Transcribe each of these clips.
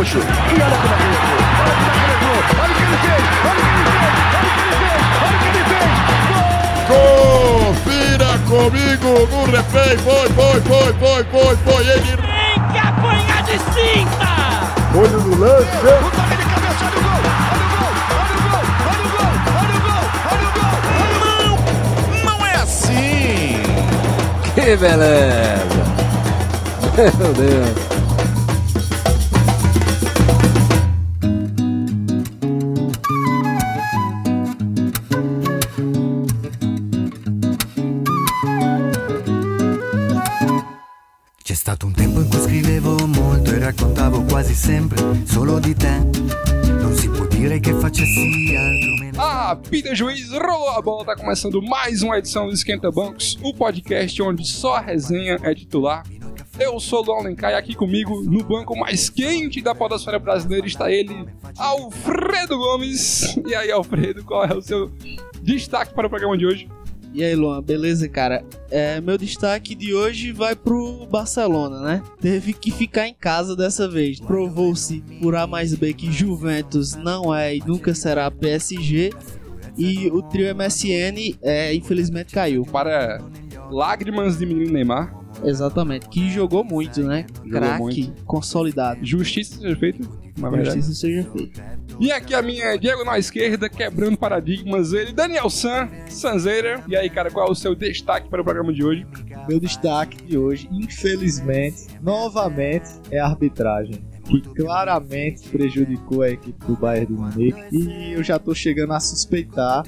Gaúcho. E olha como é que ele entrou. Olha como é que ele entrou. Olha o que ele fez. Olha o que ele fez. Olha o que ele fez. Olha o que ele fez. Confira comigo no replay. Foi, foi, foi, foi, foi, foi. Ele Tem que apanhar de cinta! Olho no lance. O toque de cabeça. Olha o gol. Olha o gol. Olha o gol. Olha o gol. Olha o gol. Olha o gol. não é assim. Que beleza! Meu Deus! Sempre solo di te. Non si può dire che facessi altro. Ah, Peter Juiz, rolou a bola, tá começando mais uma edição do Esquenta Bancos, o podcast onde só a resenha é titular. Eu sou o Luan Alencar e aqui comigo, no banco mais quente da podosfera brasileira, está ele, Alfredo Gomes. E aí, Alfredo, qual é o seu destaque para o programa de hoje? E aí, Luan, beleza, cara? É, meu destaque de hoje vai pro Barcelona, né? Teve que ficar em casa dessa vez. Provou-se por A mais B que Juventus não é e nunca será PSG. E o trio MSN, é, infelizmente, caiu. Para lágrimas de menino Neymar, Exatamente, que jogou muito, né? Craque, consolidado. justiça seja feita, na verdade. Justiça seja feita. E aqui a minha Diego na esquerda, quebrando paradigmas, ele, Daniel San, Sanzeira. E aí, cara, qual é o seu destaque para o programa de hoje? Meu destaque de hoje, infelizmente, novamente, é a arbitragem. Que claramente prejudicou a equipe do Bayern de Munique. E eu já tô chegando a suspeitar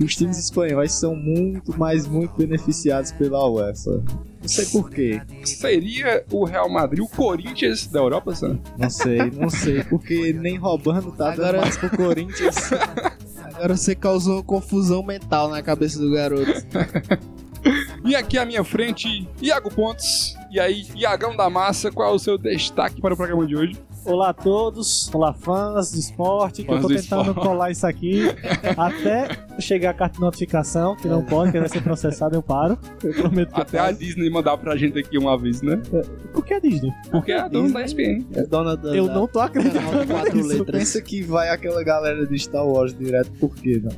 os times espanhóis são muito, mas muito beneficiados pela UEFA. Não sei porquê. Seria o Real Madrid o Corinthians da Europa, San? Não sei, não sei. Porque nem roubando tá dando Agora- mais pro Corinthians. Agora você causou confusão mental na cabeça do garoto. E aqui à minha frente, Iago Pontes. E aí, Iagão da Massa, qual é o seu destaque para o programa de hoje? Olá a todos, olá fãs de esporte, que Fãs eu tô do tentando esporte. colar isso aqui até chegar a carta de notificação, que não pode, que vai ser processado, eu paro. Eu prometo que Até eu a. Disney mandar pra gente aqui um aviso, né? Por que a Disney? Porque é a dona da ESPN. É dona da, Eu da- não tô acreditando. quatro letras. Pensa que vai aquela galera de Star Wars direto, por quê, não?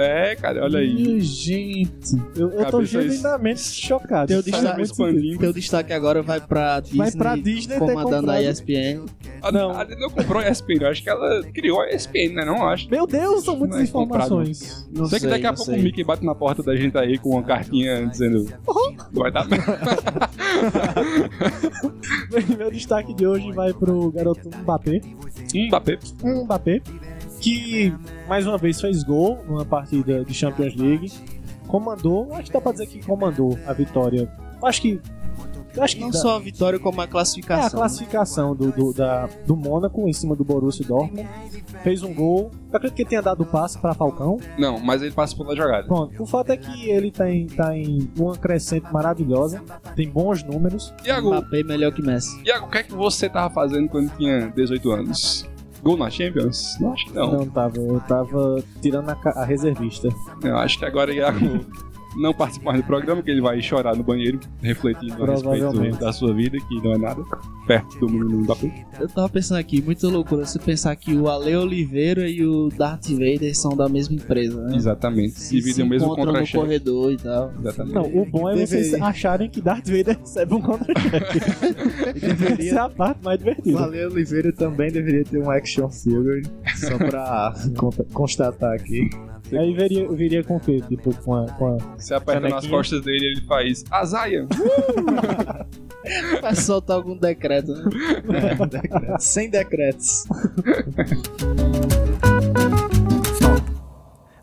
É, cara, olha aí. Ih, gente, eu, eu tô genuinamente chocado. Teu destaque, teu destaque agora vai pra Disney, Vai pra Disney comandando a. ESPN. A, Não. a Disney não comprou a ESPN, eu acho que ela criou a ESPN, né? Não acho. Meu Deus, são muitas Não é informações. Não sei que daqui a pouco sei. o Mickey bate na porta da gente aí com uma cartinha dizendo. Vai dar. Meu destaque de hoje vai pro garoto Mbappé. Mbappé. um Mbappé, que mais uma vez fez gol numa partida de Champions League. Comandou, acho que dá pra dizer que comandou a vitória. Acho que. Acho que Não dá- só a vitória, como a é a classificação. classificação do, do, da, do Mônaco em cima do Borussia Dortmund. Fez um gol. Eu acredito que ele tenha dado o passe pra Falcão. Não, mas ele participou da jogada. Pronto, o fato é que ele tá em, tá em uma crescente maravilhosa. Tem bons números. Iago, Mbappé melhor que Messi. Iago, o que é que você tava fazendo quando tinha 18 anos? Gol na Champions? Não, acho que não. Não tava, eu tava tirando a, a reservista. Eu acho que agora Iago não participa mais do programa, que ele vai chorar no banheiro, refletindo a respeito da sua vida, que não é nada, perto do menino Mbappé. Eu tava pensando aqui, muita loucura você pensar que o Ale Oliveira e o Darth Vader são da mesma empresa, né? Exatamente. Se Dividem o mesmo encontram no contra-cheque. corredor e tal. Exatamente. Não, o bom é vocês Deveria. acharem que Darth Vader recebe um contra-cheque. Essa é a parte mais divertida. Valeu Oliveira também deveria ter um action figure, só pra constatar aqui. Aí viria, viria com o quê? Tipo, com a. Com a... Você aperta nas costas dele ele faz Azaia. Vai soltar algum decreto, né? É, decreto. Sem decretos.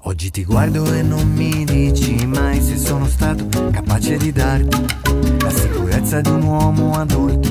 Oggi ti guardo e non mi dici mai se sono stato capace di darti la sicurezza di un uomo adulto,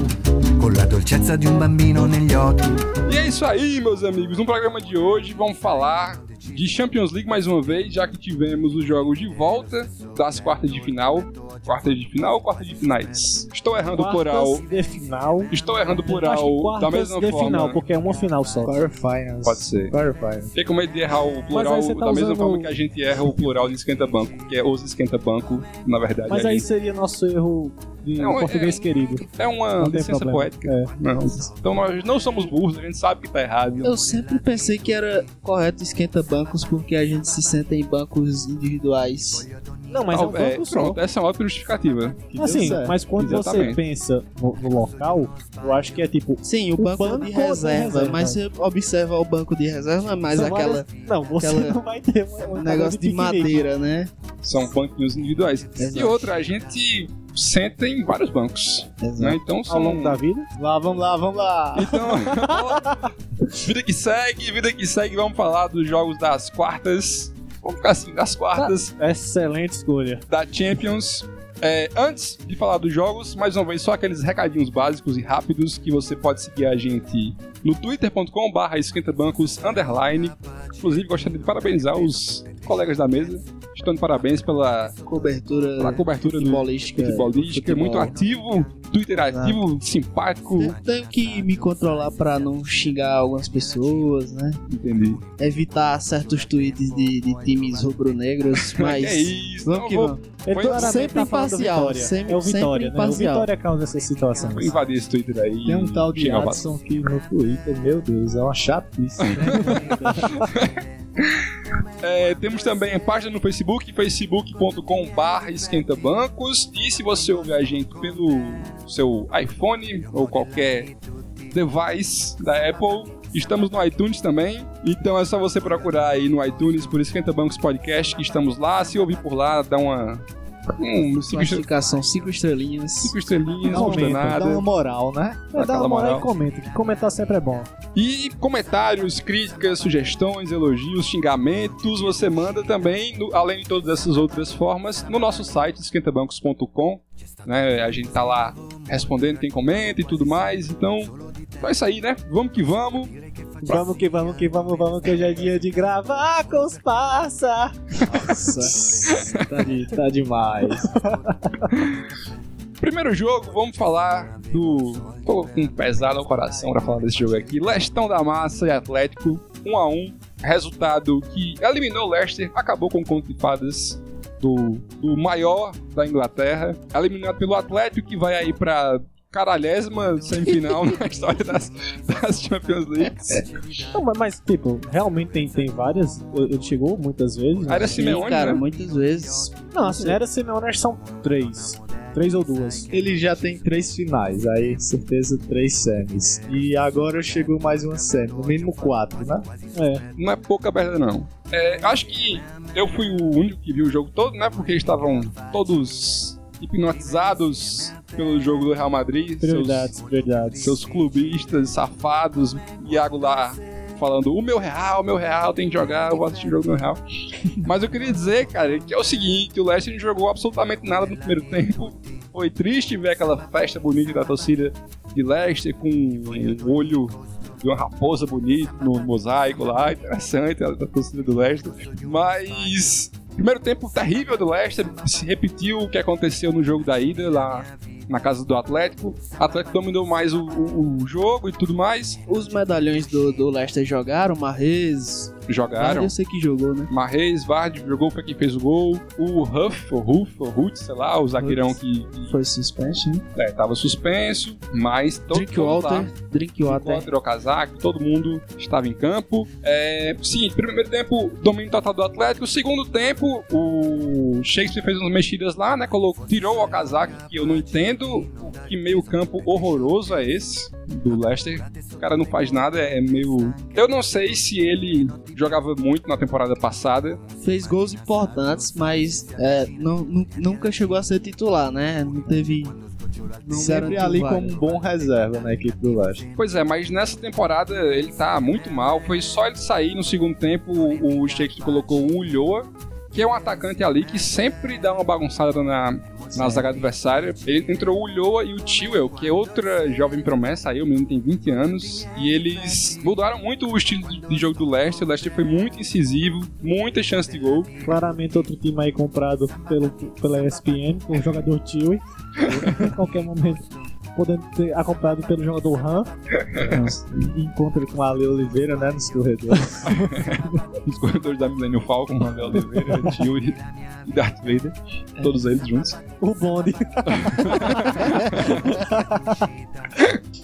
con la dolcezza di un bambino negli occhi. E é isso aí, meus amigos. No programa de hoje vamos falar de Champions League mais uma vez, já que tivemos os jogos de volta das quartas de final. Quartas de final ou quartas de finais? Estou errando o plural. De final. Estou errando o plural da mesma de forma. final, porque é uma final só. Quarterfinals. Pode ser. Quarterfinals. Fiquei com medo de errar o plural tá da mesma forma que a gente erra o plural de esquenta-banco, que é os esquenta-banco, na verdade. Mas aí gente- seria nosso erro de é- português querido. É uma Não tem licença problema. poética. É. Não. Então nós não somos burros, a gente sabe que tá errado. Eu sempre pensei que era correto esquenta bancos porque a gente se senta em bancos individuais. Não, mas é um Ah, é, banco só. pronto, essa é uma ótima justificativa. Assim, mas quando Exatamente. você pensa no, no local, eu acho que é tipo. Sim, o, O banco, banco de tem reserva, reserva. mas você observa o banco de reserva, é mais são aquela várias- Não, você aquela- não vai ter um, um negócio de piquenique. madeira, né? São banquinhos individuais. Exato. E outra, a gente senta em vários bancos. Exato. Né? Então Ao são. longo da vida. Lá, vamos lá, vamos lá. Então, vida que segue, vida que segue, vamos falar dos jogos das quartas. Vamos ficar assim, das quartas Excelente escolha. da Champions. É, antes de falar dos jogos, mais uma vez, só aqueles recadinhos básicos e rápidos que você pode seguir a gente no twitter.com.br esquentabancos underline. Inclusive, gostaria de parabenizar os colegas da mesa. Estão de parabéns pela, Cobertura pela cobertura do futebolística. futebolística, futebol. muito ativo, Twitter ativo, simpático. Eu tenho que me controlar pra não xingar algumas pessoas, né? Entendi. Evitar certos tweets de, de times rubro-negros, mas é isso, vamos não que vou, vamos. Claramente sempre tá imparcial, Vitória. sempre- é o sempre Vitória, né? O imparcial. Vitória causa essas situações. vou invadir esse Twitter aí. Tem um tal de o Adson que no Twitter, meu Deus, é uma chatice. É, temos também página no Facebook, facebook.com.br esquentabancos. E se você ouve a gente pelo seu iPhone ou qualquer device da Apple, estamos no iTunes também. Então é só você procurar aí no iTunes por Esquenta Bancos Podcast, que estamos lá. Se ouvir por lá, dá uma. Um, cinco, Classificação 5 estrelinhas. cinco estrelinhas, não custa nada. Dá uma moral, né? Dá Aquela uma moral moral. e comenta, que comentar sempre é bom. E comentários, críticas, sugestões, elogios, xingamentos, você manda também, no- além de todas essas outras formas, no nosso site, esquentabancos.com. Né? A gente tá lá respondendo quem comenta e tudo mais. Então, então é isso aí, né? Vamos que vamos. Vamos que vamos que vamos, vamos que hoje é dia de gravar com os parça. Nossa, tá, de- tá demais. Primeiro jogo, vamos falar do. Tô com um pesado no coração pra falar desse jogo aqui. Lestão da Massa e Atlético, 1 a 1 Resultado que eliminou o Leicester, acabou com o conto de fadas do, do maior da Inglaterra. Eliminado pelo Atlético, que vai aí pra caralhésima semifinal na história das, das Champions League. Não, mas, mas, tipo, realmente tem, tem várias. Ele chegou muitas vezes. né? Era Sim, Simeone, cara, né? muitas vezes. Não, assim, era Simeone, são três. Três ou duas. Ele já tem três finais, aí certeza três semis. E agora chegou mais uma semi, no mínimo quatro, né? É. Não é pouca merda, não. É, acho que eu fui o único que viu o jogo todo, né? Porque eles estavam todos hipnotizados pelo jogo do Real Madrid. seus- Prioridades, prioridades. seus clubistas safados, Iago lá falando o meu real, o meu real, tem que jogar, eu vou assistir o jogo do meu real. Mas eu queria dizer, cara, que é o seguinte, o Leicester não jogou absolutamente nada no primeiro tempo. Foi triste ver aquela festa bonita da torcida de Leicester com o olho de uma raposa bonita no mosaico lá, interessante a da torcida do Leicester. Mas primeiro tempo terrível do Leicester, se repetiu o que aconteceu no jogo da ida lá na casa do Atlético. O Atlético dominou mais o, o- o jogo e tudo mais. Os medalhões do, do Leicester jogaram, Marrez. Jogaram. Eu sei que jogou, né? Marreis, Vardy jogou, foi quem fez o gol. O Huff, Ruff, ou Ruth, sei lá, o zagueirão que, que Foi suspenso, né? é, tava suspenso, mas todo Drinkwater. lá. Drinkwater. Drinkwater, o casaco, todo mundo estava em campo. É, sim, primeiro tempo, domínio total do Atlético. Segundo tempo, o Shakespeare fez umas mexidas lá, né? Colocou, tirou o casaco, que eu não entendo. Que meio campo horroroso é esse do Leicester. O cara não faz nada, é meio. Eu não sei se ele jogava muito na temporada passada. Fez gols importantes, mas é, não, nu- nunca chegou a ser titular, né? Não teve. Não Sempre ali vaga. como um bom reserva na equipe do Leicester. Pois é, mas nessa temporada ele tá muito mal. Foi só ele sair no segundo tempo, o Shakespeare colocou o Ulloa, que é um atacante ali que sempre dá uma bagunçada na, na zaga adversária. Ele entrou o Ulloa e o Chilwell, que é outra jovem promessa aí, o menino tem 20 anos, e eles mudaram muito o estilo de jogo do Leicester. O Leicester foi muito incisivo, muita chance de gol. Claramente outro time aí comprado pelo, pela ESPN, com o jogador Tiwi. a qualquer momento. Podendo ter acompanhado pelo jogador Han. Encontra com a Ale Oliveira, né, nos corredores. Os corredores da Millennium Falcon, Manuel Oliveira, Tio e e Darth Vader. Todos eles juntos. O bonde.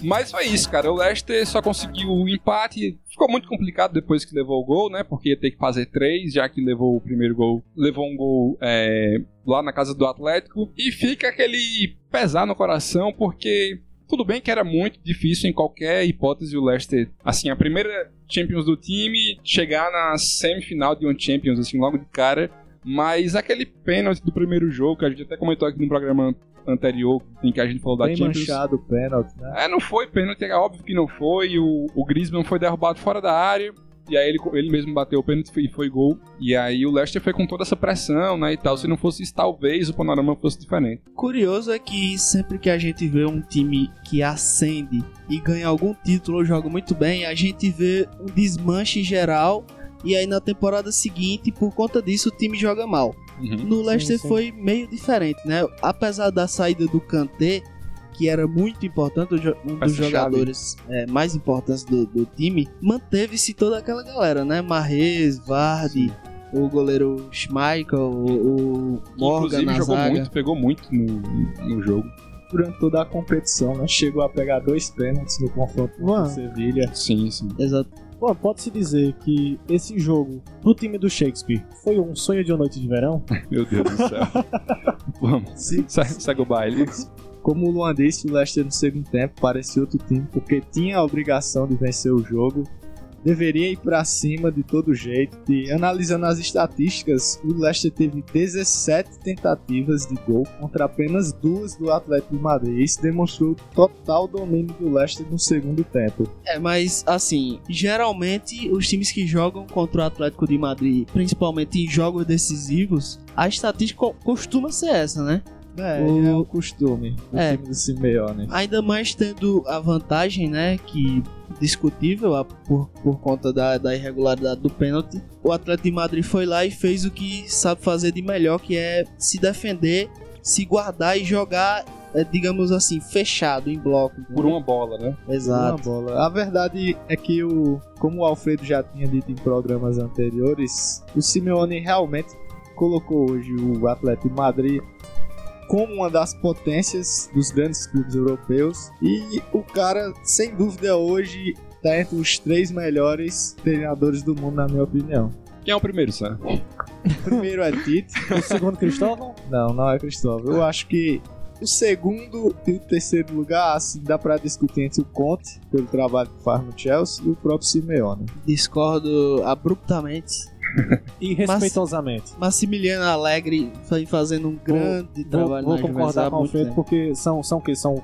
Mas foi isso, cara. O Leicester só conseguiu o empate. Ficou muito complicado depois que levou o gol, né? Porque ia ter que fazer três, já que levou o primeiro gol. Levou um gol é, lá na casa do Atlético. E fica aquele pesar no coração, porque tudo bem que era muito difícil em qualquer hipótese o Leicester, assim, a primeira Champions do time, chegar na semifinal de um Champions, assim, logo de cara. Mas aquele pênalti do primeiro jogo, que a gente até comentou aqui no programa anterior, em que a gente falou da Bem Champions. manchado o pênalti, né? É, não foi pênalti, é óbvio que não foi. O, o Griezmann foi derrubado fora da área. E aí ele, ele mesmo bateu o pênalti e foi gol. E aí o Leicester foi com toda essa pressão, né, e tal. Se não fosse isso, talvez o panorama fosse diferente. Curioso é que sempre que a gente vê um time que ascende e ganha algum título ou joga muito bem, a gente vê um desmanche geral e aí na temporada seguinte, por conta disso, o time joga mal. Uhum. No Leicester sim. foi meio diferente, né? Apesar da saída do Kanté, que era muito importante, um dos jogadores é, mais importantes do, do time, manteve-se toda aquela galera, né? Marrez, Vardy, o goleiro Schmeichel, o, o Morgan Inclusive na jogou zaga. muito, pegou muito no, no jogo. Durante toda a competição, né? Chegou a pegar dois pênaltis no confronto com o Sevilha. Sim, sim. Exato. Bom, pode-se dizer que esse jogo, pro time do Shakespeare, foi um sonho de uma noite de verão? Meu Deus do céu. Vamos. Segue, segue o baile. Como o Luan disse, o Leicester no segundo tempo parecia outro time, porque tinha a obrigação de vencer o jogo, deveria ir pra cima de todo jeito. E analisando as estatísticas, o Leicester teve 17 tentativas de gol contra apenas duas do Atlético de Madrid. Isso demonstrou o total domínio do Leicester no segundo tempo. É, mas assim, geralmente os times que jogam contra o Atlético de Madrid, principalmente em jogos decisivos, a estatística co- costuma ser essa, né? É, O- é o costume do É. time do Simeone. Ainda mais tendo a vantagem, né, que discutível a- por, por conta da, da irregularidade do pênalti. O Atlético de Madrid foi lá e fez o que sabe fazer de melhor, que é se defender, se guardar e jogar, é, digamos assim, fechado em bloco. Por uma bola, né? Uma Exato. bola. A verdade é que o, como o Alfredo já tinha dito em programas anteriores, o Simeone realmente colocou hoje o Atlético de Madrid como uma das potências dos grandes clubes europeus e o cara, sem dúvida, hoje está entre os três melhores treinadores do mundo, na minha opinião. Quem é o primeiro, Sam? O primeiro é Tite, O segundo Cristóvão? não, não é Cristóvão. Eu acho que o segundo e o terceiro lugar, assim, dá pra discutir entre o Conte, pelo trabalho que faz no Chelsea, e o próprio Simeone. Discordo abruptamente. E respeitosamente. Massimiliano Alegre vem fazendo um grande Vou, trabalho vou na concordar com o Alfredo porque são, são o quê? São,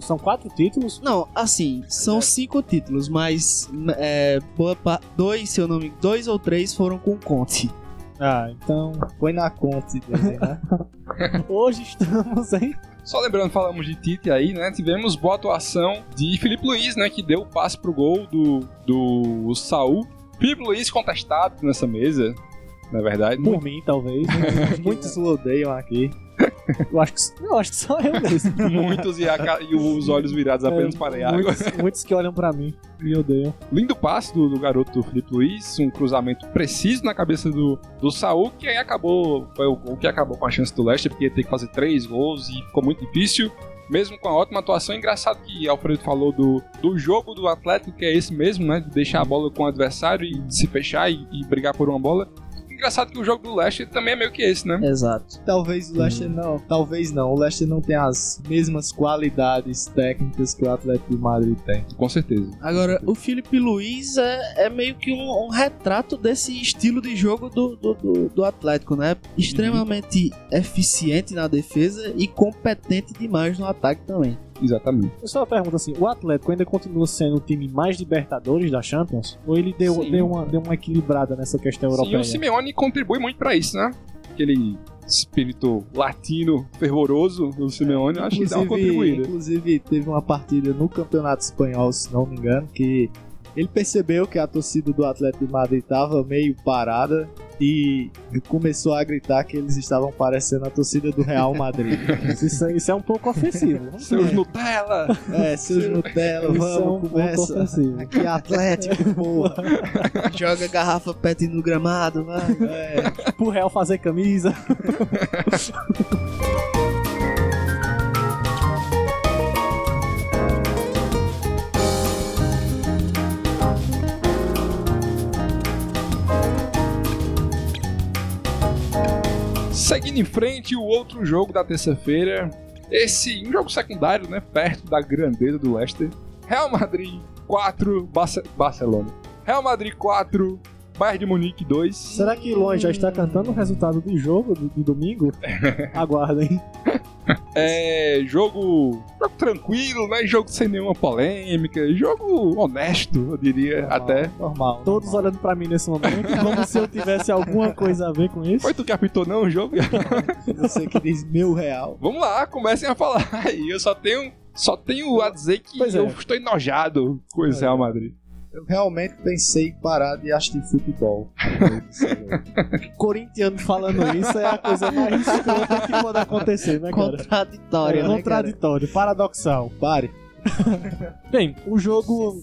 são quatro títulos? Não, assim, são cinco títulos, mas é, boa pa- dois, se eu não me dois ou três foram com Conte. Ah, então. Põe na Conte né? Hoje estamos em. Só lembrando, falamos de Tite aí, né? Tivemos boa atuação de Felipe Luiz, né? Que deu o passe pro gol do, do Saul. Felipe Luiz contestado nessa mesa, na verdade. Por mim, talvez. Muitos o odeiam aqui. Eu acho que, eu acho que só eu mesmo. Muitos e, a e os olhos virados apenas É, para a água. muitos, muitos que olham pra mim e odeiam. Lindo passe do, do garoto Felipe Luiz, um cruzamento preciso na cabeça do, do Saul, que aí acabou, foi o gol que acabou com a chance do Leicester, porque ia ter que fazer três gols e ficou muito difícil. Mesmo com a ótima atuação, engraçado que Alfredo falou do, do jogo do Atlético, que é esse mesmo, né? De deixar a bola com o adversário e se fechar e, e brigar por uma bola. Engraçado que o jogo do Leicester também é meio que esse, né? Exato. Talvez o Leicester não, talvez não. O Leicester não tem as mesmas qualidades técnicas que o Atlético de Madrid tem. Com certeza. Agora, o Felipe Luiz é, é meio que um, um retrato desse estilo de jogo do, do, do, do Atlético, né? Extremamente eficiente na defesa e competente demais no ataque também. Exatamente. Eu só pergunto assim: o Atlético ainda continua sendo o time mais libertadores da Champions? Ou ele deu, Sim. deu, uma, deu uma equilibrada nessa questão Sim, europeia? o Simeone contribui muito pra isso, né? Aquele espírito latino fervoroso do Simeone, eu acho que dá uma contribuída. inclusive, teve uma partida no Campeonato Espanhol, se não me engano, que ele percebeu que a torcida do Atlético de Madrid estava meio parada e começou a gritar que eles estavam parecendo a torcida do Real Madrid. Isso, isso é um pouco ofensivo. Seus Nutella! é, seus Nutella, Isso é um vamos, começa. ofensivo. Aqui é Atlético, porra. Joga garrafa pet no gramado, vai. É, Pro Real fazer camisa. Seguindo em frente, o outro jogo da terça-feira. Esse um jogo secundário, né? Perto da grandeza do Leicester. Real Madrid 4, Barce- Barcelona. Real Madrid 4, Bayern de Munique 2. Será que Luan já está cantando o resultado do jogo de, de domingo? Aguardem. É jogo, jogo tranquilo, né? Jogo sem nenhuma polêmica. Jogo honesto, eu diria até. normal. Todos olhando pra mim nesse momento, como se eu tivesse alguma coisa a ver com isso. Foi tu que apitou não o jogo? Você que diz meu real. Vamos lá, comecem a falar aí. Eu só tenho, só tenho a dizer que Pois é. eu estou enojado com esse Real Madrid. Eu realmente pensei em parar de assistir futebol. Corintiano falando isso é a coisa mais escrota que pode acontecer, né, cara? Contraditória, É né, cara? contraditório, paradoxal. Pare. Bem, o jogo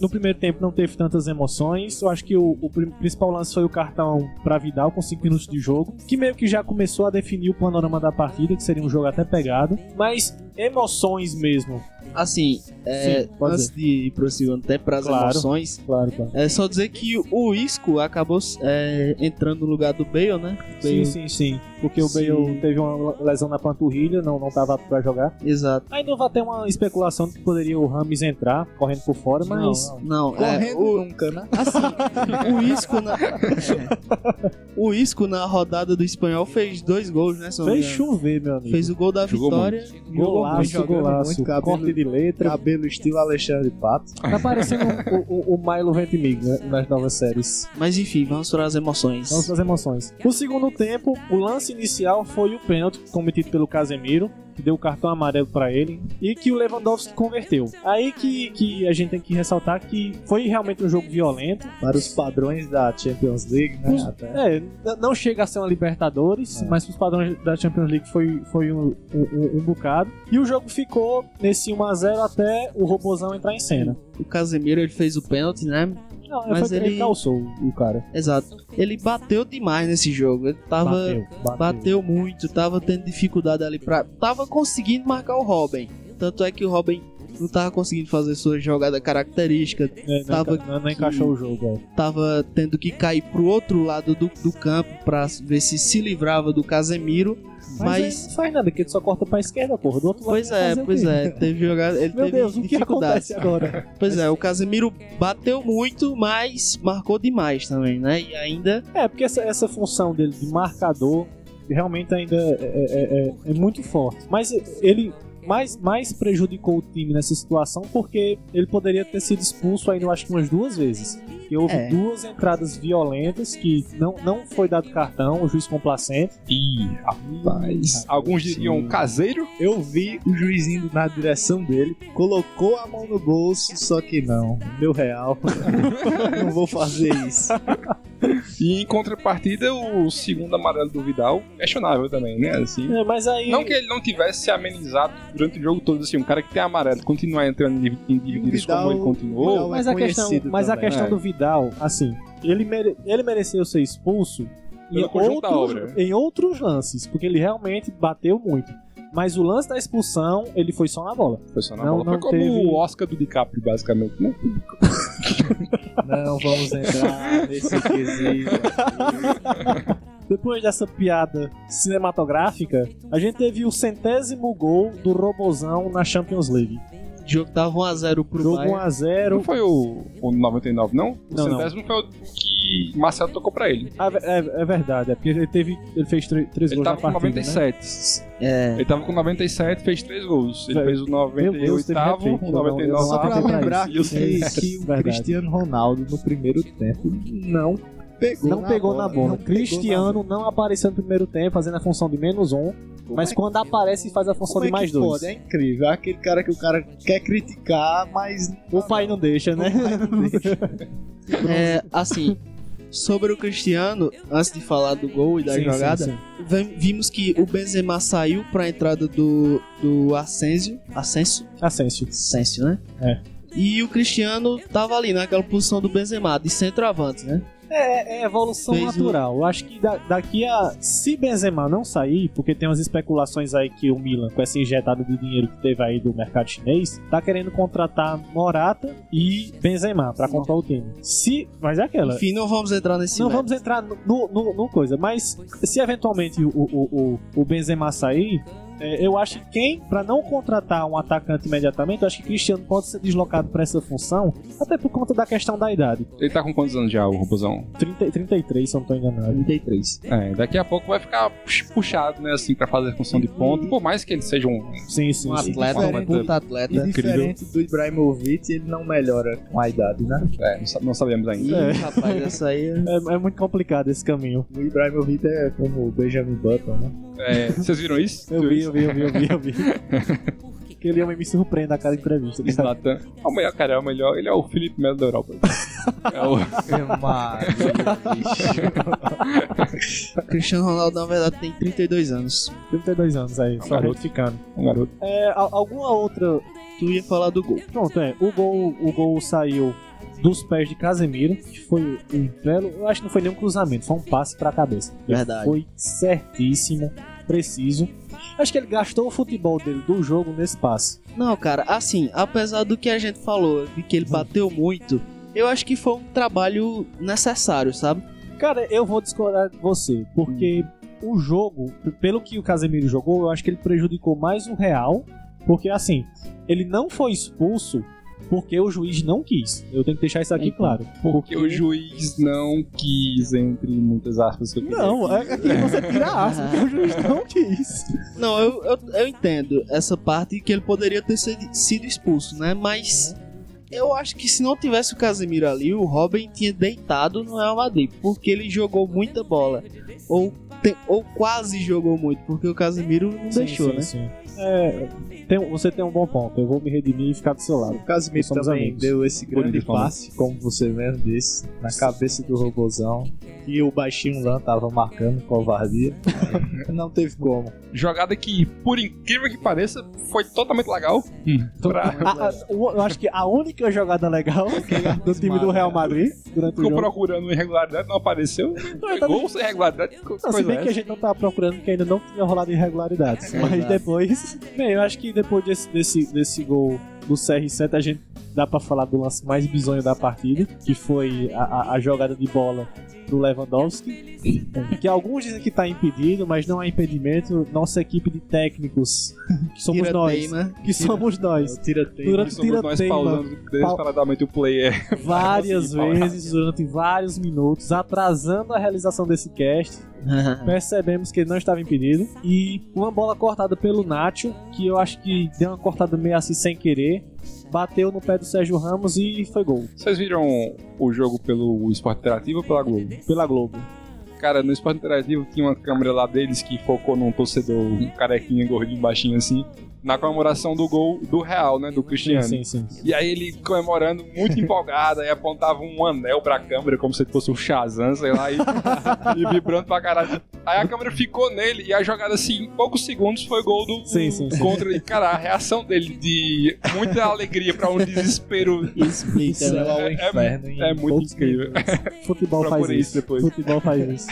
no primeiro tempo não teve tantas emoções. Eu acho que o, o pri- principal lance foi o cartão para Vidal com 5 minutos de jogo, que meio que já começou a definir o panorama da partida, que seria um jogo até pegado. Mas emoções mesmo. Assim, é, Sim, antes de ir pro segundo tempo, para as Claro. emoções, Claro, claro. é só dizer que o Isco acabou é, entrando no lugar do Bale, né? Sim, Bale- sim, sim. Porque o Sim. Bale teve uma lesão na panturrilha, não, não tava pra jogar. Exato. Ainda vai ter uma especulação de que poderia o Rames entrar, correndo por fora, mas. Não, é, Correndo o, nunca, né? assim, o Isco na o Isco na rodada do espanhol fez dois gols, né? não Fez chover, meu amigo. Fez o gol da Jogou vitória. Golaço, jogando golaço. muito, corte de letra. Cabelo estilo Alexandre Pato. Tá parecendo o, o, o Milo Ventimiglia né, nas novas séries. Mas enfim, vamos para as emoções. Vamos para as emoções. No segundo tempo, o lance inicial foi o pênalti cometido pelo Casemiro, que deu o cartão amarelo para ele, e que o Lewandowski converteu. Aí que, que a gente tem que ressaltar que foi realmente um jogo violento. Para os padrões da Champions League, né? Os- Até. É, não chega a ser uma Libertadores, É. mas os padrões da Champions League foi, foi um, um, um bocado. E o jogo ficou nesse 1x0 até o Robozão entrar em cena. O Casemiro ele fez o pênalti, né? Não, Mas foi, ele... ele- calçou o cara. Exato. Ele bateu demais nesse jogo. Ele tava bateu, bateu. bateu muito, tava tendo dificuldade ali pra. Tava conseguindo marcar o Robin. Tanto é que o Robin não tava conseguindo fazer sua jogada característica. É, não, tava enca- não, não encaixou o jogo, é. Tava tendo que cair pro outro lado do, do campo pra ver se se livrava do Casemiro. Mas, Mas. não faz nada, que ele só corta pra esquerda, porra. Do outro lado Pois vai é, pois é. Teve jogada. Ele Meu teve Deus, o que acontece agora? Pois é, o Casemiro bateu muito, mas marcou demais também, né? E ainda. É, porque essa, essa função dele de marcador realmente ainda é, é- é- é muito forte. Mas ele mais, mais prejudicou o time nessa situação porque ele poderia ter sido expulso ainda, eu acho que umas duas vezes. Que houve É. duas entradas violentas que não, não foi dado cartão, o juiz complacente. Ih, rapaz. Alguns diriam caseiro. Eu vi o juiz indo na direção dele, colocou a mão no bolso, só que não. Meu real. não vou fazer isso. E em contrapartida, o segundo amarelo do Vidal, questionável também, né? Assim. É, mas aí. Não que ele não tivesse se amenizado durante o jogo todo, assim, um cara que tem amarelo, continuar entrando em dívidas Vidal- como ele continuou. Vidal- Mas é a questão, mas a questão né? do Vidal, assim, ele, mere- ele mereceu ser expulso em outros, obra. em outros lances, porque ele realmente bateu muito. Mas o lance da expulsão, ele foi só na bola. Foi só na Não- bola. Foi não como teve- o Oscar do DiCaprio, basicamente, né? Não vamos entrar nesse quesito. Depois dessa piada cinematográfica, a gente teve o centésimo gol do Robozão na Champions League. O jogo tava 1x0 pro Jogo Bayern. 1x0. Não foi o, o 99, não? O Não, não. centésimo foi o que Marcelo tocou pra ele. Ah, é, é verdade, é porque ele, teve, ele fez três, três Ele gols na tava com partida, né? 97. É. Ele tava com 97, fez 3 gols. Ele fez o Meu Deus, teve 98, hat-trick, o eu não- eu 99. não Só pra lembrar isso. que, que o Verdade. Cristiano Ronaldo no primeiro tempo não pegou Não na pegou bola, na bola. não na Cristiano não apareceu no primeiro tempo, fazendo a função de menos um. mas é quando aparece, faz a função Como de é mais que dois. pode? É incrível. É aquele cara que o cara quer criticar, mas O pai não deixa, né? É, assim, sobre o Cristiano, antes de falar do gol e da Sim, sim, jogada, sim. vem- vimos que o Benzema saiu pra entrada do, do Asensio. Asensio? Asensio. Asensio, né? É. E o Cristiano tava ali naquela posição do Benzema, de centroavante, né? É, é evolução Fez o- natural. Eu acho que da- daqui a. Se Benzema não sair, porque tem umas especulações aí que o Milan, com essa injetada de dinheiro que teve aí do mercado chinês, tá querendo contratar Morata e Benzema pra comprar o time. Se. Mas é aquela. Enfim, não vamos entrar nesse Não mérito. vamos entrar no, no, no coisa, mas se eventualmente o, o, o, o Benzema sair, é, eu acho que quem, pra não contratar um atacante imediatamente, eu acho que Cristiano pode ser deslocado pra essa função, até por conta da questão da idade. Ele tá com quantos anos já, o Robozão? 30, 33, se eu não tô enganado. 33. É, daqui a pouco vai ficar pux- puxado, né, assim, pra fazer a função de ponto. Por mais que ele seja um... Sim, sim, Um sim. atleta, um diferente. puta atleta. E diferente do Ibrahimovic, ele não melhora com a idade, né? É, não sa- não sabemos ainda. É. rapaz, essa aí é... É, é muito complicado esse caminho. O Ibrahimovic é como o Benjamin Button, né? É, vocês viram isso? Eu vi, eu vi, eu vi, eu vi, eu vi. que ele homem me surpreende a cada entrevista. tá? Zlatan. O melhor, cara, é o melhor. Ele é o Felipe Melo da Europa. É o... Cristiano Ronaldo, na verdade, tem 32 anos. 32 anos aí, só garoto. retificando. um garoto. É, alguma outra. Tu ia falar do gol. Pronto, é. O gol, o gol saiu dos pés de Casemiro, que foi um belo. Eu acho que não foi nem um cruzamento, foi um passe pra cabeça. Ele Verdade. Foi certíssimo, preciso. Acho que ele gastou o futebol dele do jogo nesse passe. Não, cara, assim, apesar do que a gente falou, de que ele bateu muito, eu acho que foi um trabalho necessário, sabe? Cara, eu vou discordar de você, porque o jogo, pelo que o Casemiro jogou, eu acho que ele prejudicou mais o Real, porque assim, ele não foi expulso porque o juiz não quis. Eu tenho que deixar isso aqui claro. Porque o juiz não quis, entre muitas aspas que eu Não, aqui. é aqui você tira a aspa, porque o juiz não quis. Não, eu, eu, eu entendo essa parte que ele poderia ter sido, expulso, né? Mas eu acho que se não tivesse o Casemiro ali, o Robin tinha deitado no Real Madrid, porque ele jogou muita bola. Ou, te- ou quase jogou muito, porque o Casemiro não deixou, né? sim. É, tem- você tem um bom ponto. Eu vou me redimir e ficar do seu lado. O Casimiro também amigos. deu esse grande passe, como você mesmo disse, na cabeça do robozão. E o baixinho lá tava marcando covardia. não teve como. Jogada que, por incrível que pareça, foi totalmente legal. Pra... A- a- o- eu acho que a única jogada legal do time do Real Madrid durante o Ficou jogo. procurando irregularidade, não apareceu. Gol sem irregularidade. Não, se coisa bem que a essa. gente não tava procurando, que ainda não tinha rolado irregularidades. Mas Exato. depois. Bem, eu acho que depois desse, desse, desse gol do CR7, a gente dá pra falar do lance mais bizonho da partida, que foi a, a- a jogada de bola do Lewandowski. Que alguns dizem que tá impedido, mas não há impedimento. Nossa equipe de técnicos, que somos Tira nós. teima. Que somos nós. O tiroteio. Durante Somos nós tira-teima. pausando desesperadamente o player. Várias Consegui falar. vezes, durante vários minutos, atrasando a realização desse cast. percebemos que ele não estava impedido. E uma bola cortada pelo Nacho, que eu acho que deu uma cortada meio assim sem querer. Bateu no pé do Sérgio Ramos e foi gol. Vocês viram o jogo pelo Esporte Interativo ou pela Globo? Pela Globo. Cara, no Esporte Interativo tinha uma câmera lá deles que focou num torcedor, um carequinha, gordinho, baixinho assim, na comemoração do gol do Real, né, do Cristiano. Sim, sim, sim. E aí ele comemorando muito empolgado, aí apontava um anel pra câmera, como se fosse um Shazam, sei lá, e, e vibrando pra caralho. Aí a câmera ficou nele e a jogada, assim, em poucos segundos foi gol do Sim, sim, sim. contra ele. Cara, a reação dele de muita alegria pra um desespero Explica, né? É- é- inferno em é muito incrível. Futebol faz isso depois. Futebol faz isso.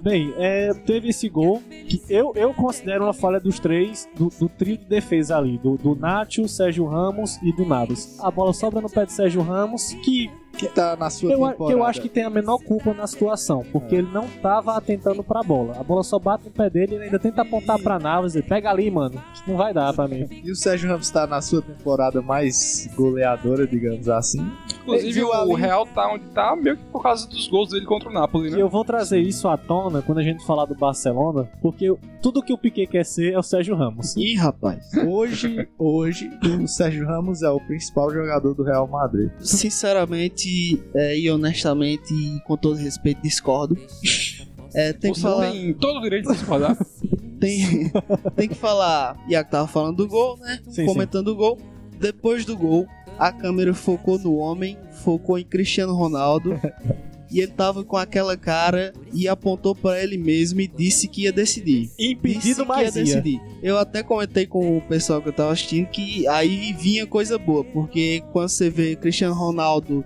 Bem, é, teve esse gol que eu, eu considero uma falha dos três, do, do trio de defesa ali, do, do Nacho, Sérgio Ramos e do Navas. A bola sobra no pé do Sérgio Ramos, que Que tá na sua eu, temporada. que eu acho que tem a menor culpa na situação, porque ele não tava atentando pra bola. A bola só bate no pé dele e ele ainda tenta apontar pra Navas e pega ali, mano. Não vai dar pra mim. E o Sérgio Ramos tá na sua temporada mais goleadora, digamos assim. Inclusive, o ali? Real tá onde tá, meio que por causa dos gols dele contra o Napoli, E né? eu vou trazer isso à tona quando a gente falar do Barcelona, porque tudo que o Piquet quer ser é o Sérgio Ramos. Ih, rapaz. Hoje, hoje, o Sérgio Ramos é o principal jogador do Real Madrid. Sinceramente é, e honestamente, e com todo respeito, discordo. É, tem que Você falar. tem todo o direito de discordar. Tem, tem que falar. Iago tava falando do gol, né? Sim, Comentando o gol. Depois do gol, a câmera focou no homem, focou em Cristiano Ronaldo. e ele tava com aquela cara e apontou pra ele mesmo e disse que ia decidir. Impedido que ia mais ia. decidir. Eu até comentei com o pessoal que eu tava assistindo que aí vinha coisa boa, porque quando você vê Cristiano Ronaldo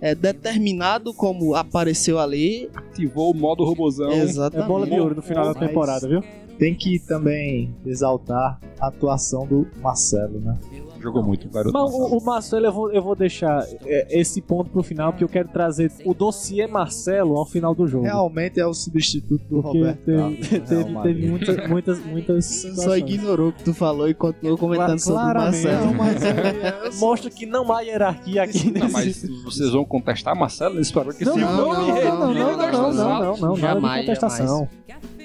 é determinado como apareceu ali, Ativou o modo robozão. É exatamente. bola de ouro no final da temporada, viu? Tem que também exaltar a atuação do Marcelo, né? Jogou muito, garoto. Mas o, o Marcelo, eu vou, eu vou deixar é, esse ponto pro final, porque eu quero trazer o dossiê Marcelo ao final do jogo. Realmente é o substituto do Porque Roberto teve, teve, teve muitas, muitas, muitas só ignorou o que tu falou e continuou comentando sobre o. Marcelo. Não, mas é- mostra que não há hierarquia aqui Não, nesse... mas vocês vão contestar Marcelo nesse programa? Que Não, se não, o não, nome não, retira não, não, desta não, não, sala- não, não, nada Jamais, de contestação.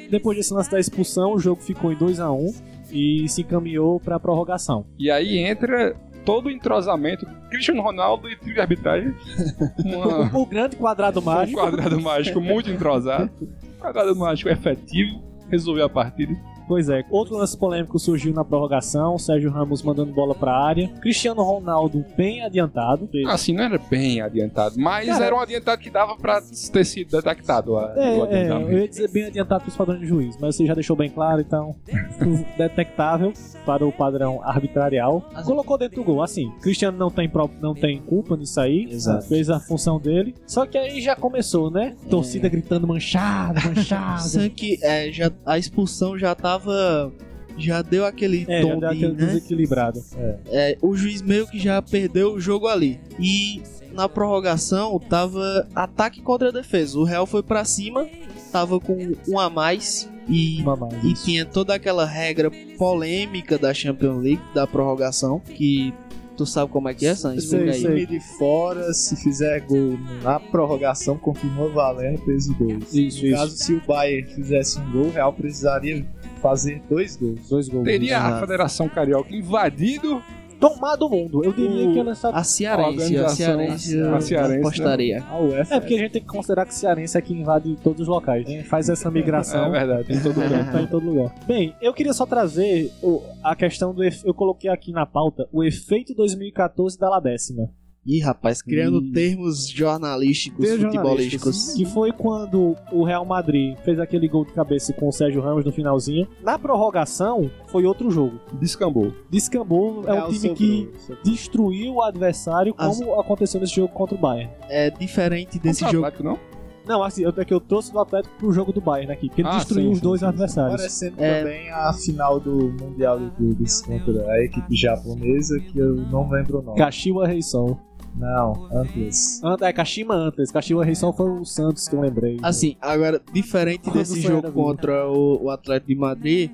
Depois desse lance da expulsão, o jogo ficou em 2x1 e se encaminhou pra prorrogação. E aí entra todo o entrosamento Cristiano Ronaldo e trio de arbitragem. Uma- O grande quadrado um mágico. quadrado mágico muito entrosado. Quadrado mágico efetivo. Resolveu a partida. Pois é, outro lance polêmico surgiu na prorrogação, Sérgio Ramos mandando bola pra área, Cristiano Ronaldo bem adiantado. Assim, não era bem adiantado, mas Cara, era um adiantado que dava pra ter sido detectado a- o É, é, adiantamento. eu ia dizer bem adiantado pros padrões de juiz, mas você já deixou bem claro, então detectável para o padrão arbitrarial. Colocou dentro do gol, assim, Cristiano não tem, pró- não tem culpa nisso aí, Exato. fez a função dele, só que aí já começou, né? Torcida gritando manchado, manchado. Sendo que é, já, a expulsão já tava. Já deu aquele É, já tom deu de, aquele né? desequilibrado. É, o juiz meio que já perdeu o jogo ali. E na prorrogação tava ataque contra defesa. O Real foi pra cima, tava com um a mais e, Uma mais. e tinha toda aquela regra polêmica da Champions League, da prorrogação, que tu sabe como é que é, Sam? Explica Sei, aí. sei. time de fora, se fizer gol na prorrogação, continua valendo peso 2. Isso, no isso. caso, se o Bayern fizesse um gol, o Real precisaria fazer dois gols. Dois gols. Teria a. Federação Carioca invadido Tomado o mundo. Eu diria O- que ela está A Cearense, a Cearense, a Cearense, né? apostaria. A UEFA É porque a gente tem que considerar que cearense é que invade todos os locais, né? Faz essa migração. É verdade, em todo lugar. Tá em todo lugar. Bem, eu queria só trazer o- a questão do. efe- Eu coloquei aqui na pauta o efeito 2014 da La décima. Ih, rapaz, criando Ih. termos jornalísticos, futebolísticos. Que foi quando o Real Madrid fez aquele gol de cabeça com o Sérgio Ramos no finalzinho. Na prorrogação, foi outro jogo. Descambou. Descambou é um Real time sobrou, que sobrou. destruiu o adversário, As- como aconteceu nesse jogo contra o Bayern. É diferente desse jogo. Atlético, não? Não, assim, eu- é que eu trouxe do Atlético pro jogo do Bayern aqui, porque ele Ah, destruiu sim, os sim, dois sim. adversários. Parecendo É. também a final do Mundial de Clubes contra a equipe japonesa, que eu não lembro o nome. Kashiwa Reisol. Não, antes. Ant- É, Kashima antes. Kashiwa Reisol foi o Santos que eu lembrei. Assim, agora, diferente Quando desse jogo contra o, o Atlético de Madrid,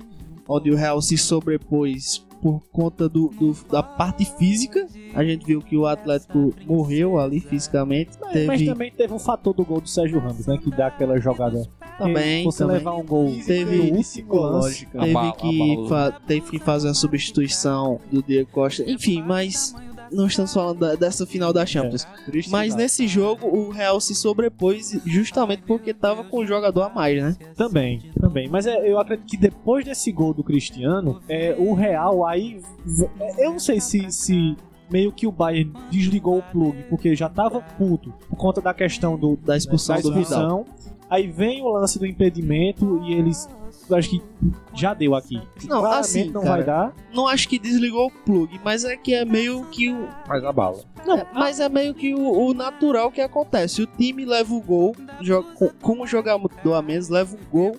onde o Real se sobrepôs por conta do, do- da parte física, a gente viu que o Atlético morreu ali fisicamente. Mas, teve mas também teve um fator do gol do Sérgio Ramos, né? Que dá aquela jogada. também, Você também. levar um gol Teve psicológica. teve, que fa- teve que fazer uma substituição do Diego Costa. Enfim, mas não estamos falando da- dessa final da Champions. Triste Mas nesse jogo o Real se sobrepôs justamente porque tava com o jogador a mais, né? Também, também. Mas é, eu acredito que depois desse gol do Cristiano, é, o Real aí. é, Eu não sei se. se Meio que o Bayern desligou o plug, porque já tava puto por conta da questão do, Da expulsão da do Vidal. Aí vem o lance do impedimento e eles. Eu acho que já deu aqui. Não, Claramente assim, não cara, vai dar. Não acho que desligou o plug, mas é que é meio que o. Mas a bala. Não, mas é meio que o, o natural que acontece. O time leva o gol, joga, com, com o jogador a menos, leva um gol.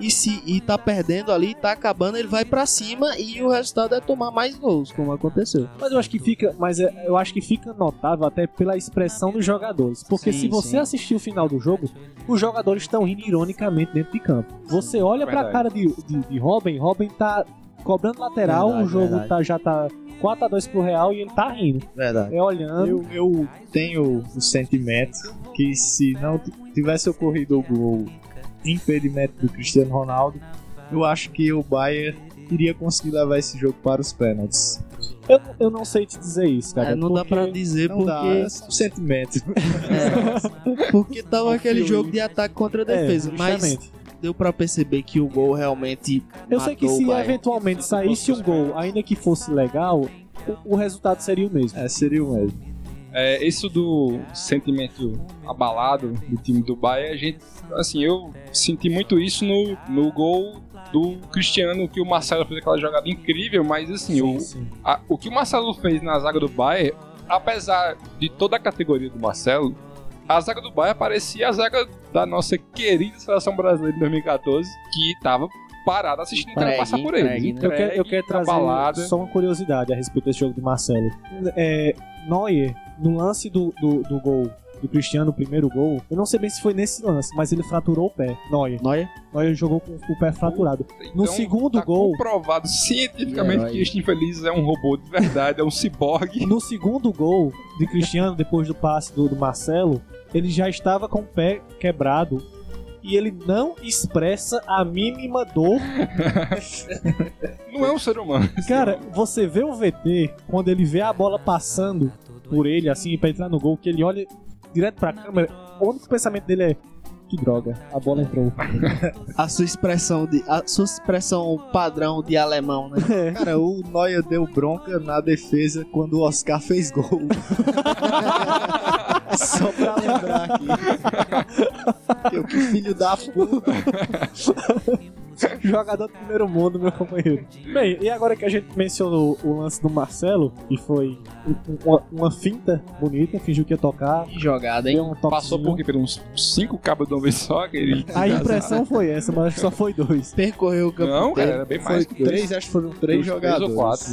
E se e tá perdendo ali, tá acabando, ele vai pra cima e o resultado é tomar mais gols, como aconteceu. Mas eu acho que fica, mas é- eu acho que fica notável até pela expressão dos jogadores, porque Sim, se você sim. assistir o final do jogo, os jogadores estão rindo ironicamente dentro de campo. Você olha pra Verdade. cara de, de, de Robin, Robin tá cobrando lateral, Verdade, o jogo verdade. tá, já tá 4 a 2 pro Real e ele tá rindo. Verdade. É olhando. Eu, eu tenho o sentimento que se não tivesse ocorrido o gol impedimento do Cristiano Ronaldo, eu acho que o Bayern iria conseguir levar esse jogo para os pênaltis. Eu, eu não sei te dizer isso, cara. É, não dá pra dizer Não porque. dá, é só um sentimento. é, porque tava aquele jogo de ataque contra a É, defesa. mas justamente. deu pra perceber que o gol realmente. Eu sei que se Bayern. eventualmente saísse um gol, ainda que fosse legal, o, o resultado seria o mesmo. É, seria o mesmo. É, isso do sentimento abalado do time do Bayern, a gente, assim, eu senti muito isso no, no gol do Cristiano, que o Marcelo fez aquela jogada incrível, mas assim, o, a- o que o Marcelo fez na zaga do Bayern, apesar de toda a categoria do Marcelo, a zaga do Bayern parecia a zaga da nossa querida seleção brasileira de 2014, que tava parada assistindo Entregue, passar por ele. entregue, né? Eu quero, eu Entregue, quero trazer abalada. só uma curiosidade a respeito desse jogo do Marcelo. É, Neuer, no lance do, do, do gol do Cristiano, o primeiro gol, eu não sei bem se foi nesse lance, mas ele fraturou o pé. Neuer. Neuer? Neuer jogou com o pé fraturado. No Então, segundo tá gol, comprovado cientificamente Herói. que este infeliz é um robô de verdade, é um ciborgue. no segundo gol de Cristiano, depois do passe do, do Marcelo, ele já estava com o pé quebrado. E ele não expressa a mínima dor. Não é um ser humano. Cara, você vê o VT, quando ele vê a bola passando por ele, assim, pra entrar no gol, que ele olha direto pra câmera, o único pensamento dele é: que droga, a bola entrou. A sua expressão de. A sua expressão padrão de alemão, né? Cara, o Neuer deu bronca na defesa quando o Oscar fez gol. Só pra lembrar aqui. Eu, que filho da puta. Jogador do primeiro mundo, meu companheiro. Bem, e agora que a gente mencionou o lance do Marcelo, que foi um- uma, uma finta bonita, fingiu que ia tocar, Que jogada, deu hein? um. Passou por quê? Por uns cinco cabos de uma vez só? Que ele... A impressão foi essa, mas acho que só foi dois. Percorreu o campo Não, cara, era bem Foi mais que dois. três, acho que foram três jogadores. Três ou quatro,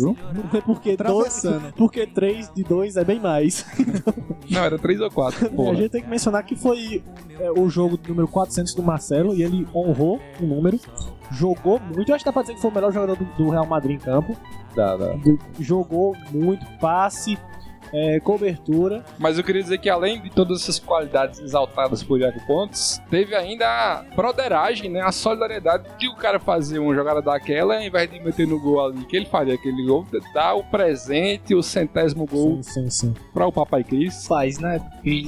viu? Porque dois, porque três de dois é bem mais. Não, era três ou quatro. A Porra. gente tem que mencionar que foi é, o jogo número 400 do Marcelo e ele honrou o número. Jogou muito, eu acho que dá pra dizer que foi o melhor jogador do, do Real Madrid em campo. Do- jogou muito, passe, é, cobertura. Mas eu queria dizer que além de todas essas qualidades exaltadas por Iago Pontes, teve ainda a broderagem, né? A solidariedade de o cara fazer uma jogada daquela, ao invés de meter no gol ali, que ele faria aquele gol, dar o presente, o centésimo gol Sim, sim, sim. para o Papai Cris. Faz, né?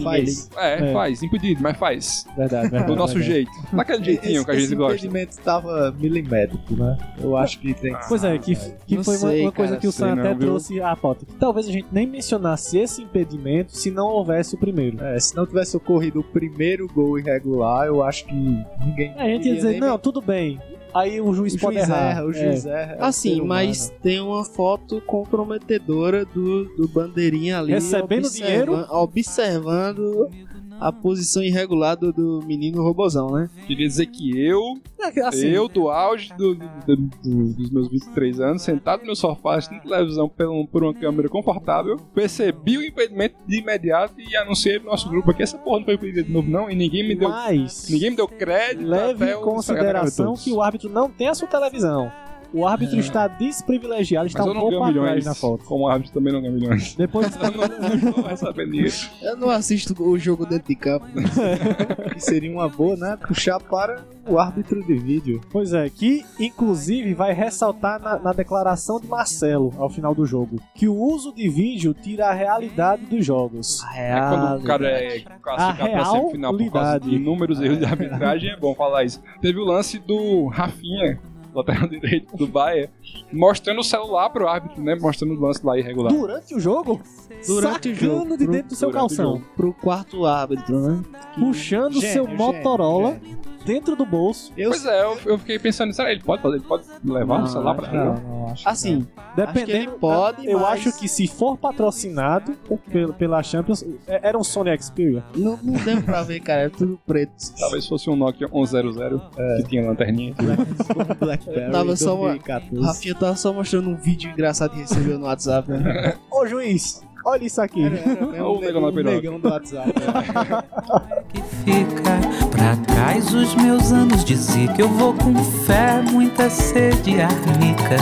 Faz. É, É. faz, impedido, mas faz. Verdade, verdade. Do nosso verdade. jeito. Daquele jeitinho que a esse gente gosta. impedimento estava milimétrico, né? Eu acho que tem que Pois é, que, que foi uma, sei, uma coisa cara, que o Sam até viu? trouxe à pauta. Talvez a gente nem mencionasse esse impedimento se não houvesse o primeiro. É, se não tivesse ocorrido o primeiro gol irregular, eu acho que ninguém. A gente ia dizer, nem- não, tudo bem. Aí o juiz o pode juiz errar. erra, o É. juiz erra. é Assim, ser mas tem uma foto comprometedora do, do bandeirinha ali. Recebendo observa- dinheiro? Observando a posição irregular do, do menino robozão, né? Queria dizer que eu, É, assim, eu do auge do- do- do- dos meus 23 anos, sentado no meu sofá assistindo televisão por, um- por uma câmera confortável, percebi o impedimento de imediato e anunciei pro nosso grupo aqui, essa porra não foi impedida de novo não, e ninguém me deu, mas ninguém me deu crédito leve em consideração que o árbitro não tem a sua televisão. O árbitro está desprivilegiado, está Mas um não pouco milhões, na foto. como árbitro também não ganha milhões. Depois, Eu não, não vai saber disso. Eu não assisto o jogo dentro de campo. que seria uma boa, né? Puxar para o árbitro de vídeo. pois é, que inclusive vai ressaltar na, na declaração de Marcelo ao final do jogo que o uso de vídeo tira a realidade dos jogos. É quando o cara é classificado pra real semifinal por causa realidade. de inúmeros erros de arbitragem, é bom falar isso. Teve o lance do Rafinha, lateral direito do Bahia, mostrando o celular pro árbitro, né? Mostrando o lance lá irregular. Durante o jogo? Durante o Sacando jogo, de pro- dentro do seu o calção. Pro quarto árbitro, né? Puxando o seu Gênio, Motorola gênio, dentro do bolso. Eu Pois é, eu, eu fiquei pensando, será que ele pode fazer? Ele pode levar Não, o celular pra? Não, não, acho que Assim, Dependendo, ele pode, eu mas- acho que se for patrocinado pela, pela Champions, é- era um Sony Xperia. não, não deu pra ver, cara. É tudo preto. Talvez fosse um Nokia 100 que tinha lanterninha. Blackberry Tava só uma- 2014. Rafinha tava só mostrando um vídeo engraçado que recebeu no WhatsApp, né? Ô juiz, olha isso aqui. Era, era mesmo Olha o negão na um piroca. negão do WhatsApp. que fica pra trás os meus anos de zica. Eu vou com fé, muita sede arnica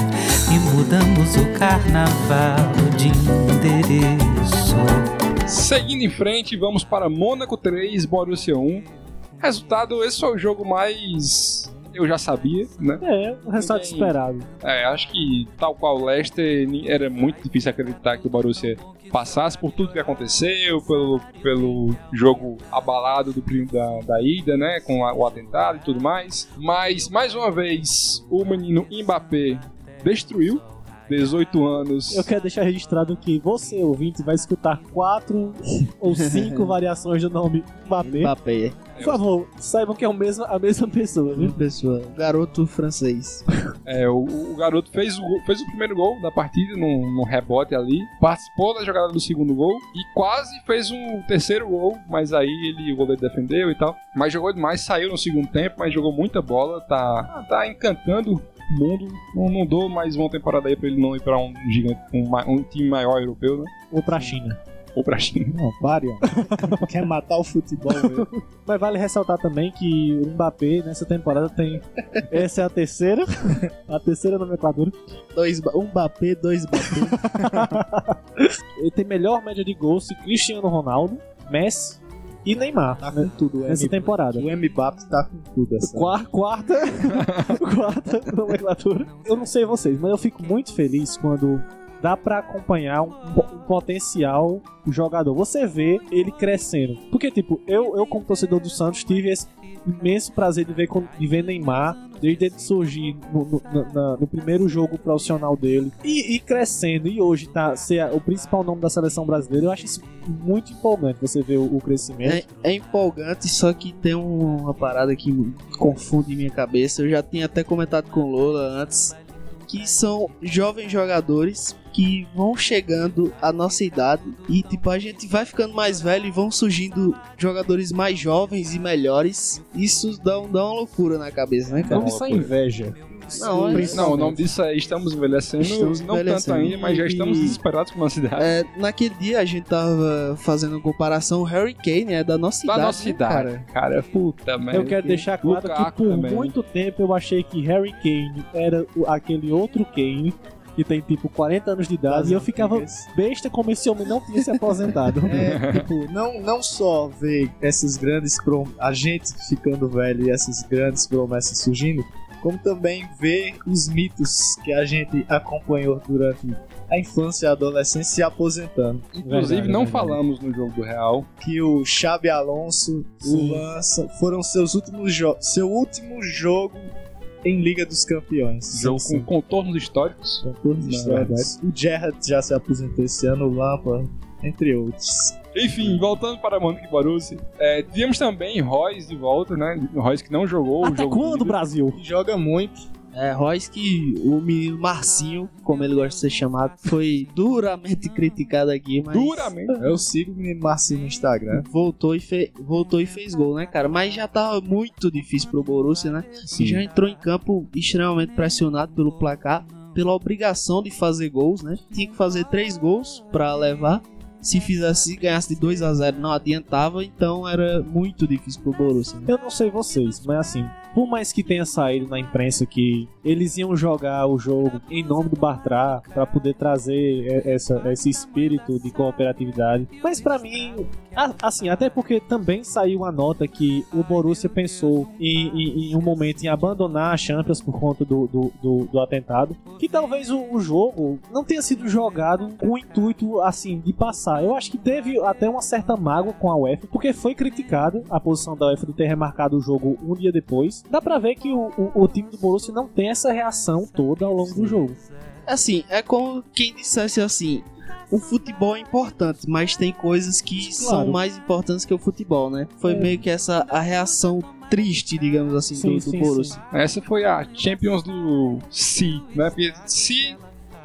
e mudamos o carnaval de endereço. Seguindo em frente, vamos para Mônaco 3, Borussia 1. Resultado, esse foi o jogo mais... Eu já sabia, né? É, o resultado Ninguém- esperado. É, acho que tal qual o Leicester, era muito difícil acreditar que o Borussia passasse por tudo que aconteceu, pelo, pelo jogo abalado do da, da ida, né, com a- o atentado e tudo mais. Mas, mais uma vez, o menino Mbappé destruiu 18 anos. Eu quero deixar registrado que você, ouvinte, vai escutar quatro ou cinco variações do nome Mbappé. Mbappé. Por favor, saibam que é o mesmo, a mesma pessoa, viu? Pessoa. Garoto francês. É, o, o garoto fez o, fez o primeiro gol da partida num, num rebote ali, participou da jogada do segundo gol e quase fez um terceiro gol, mas aí ele, o goleiro defendeu e tal. Mas jogou demais, saiu no segundo tempo, mas jogou muita bola, tá, tá encantando mundo. Não, não dou mais uma temporada aí pra ele não ir pra um gigante, um, um time maior europeu, né? Ou pra China. Ou pra China. Não, pare. Quer matar o futebol, velho. Mas vale ressaltar também que o Mbappé nessa temporada tem. Essa é a terceira. A terceira nomenclatura. Dois, ba- um Mbappé, dois Mbappé. Ele tem melhor média de gols que Cristiano Ronaldo, Messi e Neymar Tá com tudo. O nessa M- temporada. O Mbappé tá com tudo essa. Qua- Quarta, quarta nomenclatura. Eu não sei vocês, mas eu fico muito feliz quando dá pra acompanhar um, um potencial jogador. Você vê ele crescendo. Porque, tipo, eu, eu como torcedor do Santos, tive esse imenso prazer de ver, de ver Neymar desde ele surgir no, no- na- no primeiro jogo profissional dele e, e crescendo. E hoje tá ser o principal nome da seleção brasileira. Eu acho isso muito empolgante você ver o, o crescimento. É, é empolgante, só que tem um- uma parada que confunde minha cabeça. Eu já tinha até comentado com o Lola antes. Que são jovens jogadores que vão chegando à nossa idade e tipo a gente vai ficando mais velho e vão surgindo jogadores mais jovens e melhores. Isso dá, um- dá uma loucura na cabeça, né, cara? Então isso é inveja. Não, é- Não, o nome disso é Estamos Envelhecendo. Estamos não envelhecendo. tanto ainda, mas já estamos E- desesperados com a cidade. É, naquele dia a gente tava fazendo uma comparação, o Harry Kane é da nossa da idade. nossa né, idade. cara? Cara, puta merda. Eu quero deixar claro que por também. muito tempo eu achei que Harry Kane era aquele outro Kane que tem tipo 40 anos de idade e eu ficava besta como esse homem não tinha se aposentado. É, tipo, não, não só ver essas grandes prom... a gente ficando velho e essas grandes promessas surgindo, como também ver os mitos que a gente acompanhou durante a infância e a adolescência se aposentando. Inclusive, Verdade, não verdade. falamos no jogo do Real. Que o Xabi Alonso, Sim. o Lança, foram seus últimos jogos, seu último jogo em Liga dos Campeões. Jogo com contornos históricos. com todos os Na jogos. O Gerrard já se aposentou esse ano, o Lampa, entre outros. Enfim, voltando para Monique Borussia. É, tivemos também Royce de volta, né? Royce que não jogou o Até jogo. quando, do- Brasil? E joga muito. É, Royce que o menino Marcinho, como ele gosta de ser chamado, foi duramente criticado aqui, mas Duramente. Eu sigo o menino Marcinho no Instagram. voltou e, fe... voltou e fez gol, né, cara? Mas já tava muito difícil pro Borussia, né? Sim. E já entrou em campo extremamente pressionado pelo placar, pela obrigação de fazer gols, né? Tinha que fazer três gols pra levar. Se fizesse, se ganhasse de 2 a 0 não adiantava, então era muito difícil pro Borussia. né? Eu não sei vocês, mas assim, por mais que tenha saído na imprensa que eles iam jogar o jogo em nome do Bartra pra poder trazer essa, esse espírito de cooperatividade, mas pra mim, assim, até porque também saiu a nota que o Borussia pensou em, em- em um momento em abandonar a Champions por conta do, do, do- do atentado, que talvez o, o jogo não tenha sido jogado com o intuito assim de passar. Eu acho que teve até uma certa mágoa com a UEFA, porque foi criticado a posição da UEFA de ter remarcado o jogo um dia depois. Dá pra ver que o, o- o time do Borussia não tem essa reação toda ao longo do jogo. Assim, é como quem dissesse assim: o futebol é importante, mas tem coisas que são Claro. mais importantes que o futebol, né? Foi É. meio que essa a reação triste, digamos assim, Sim, do, do sim, Borussia. Essa foi a Champions do Si, né? Porque se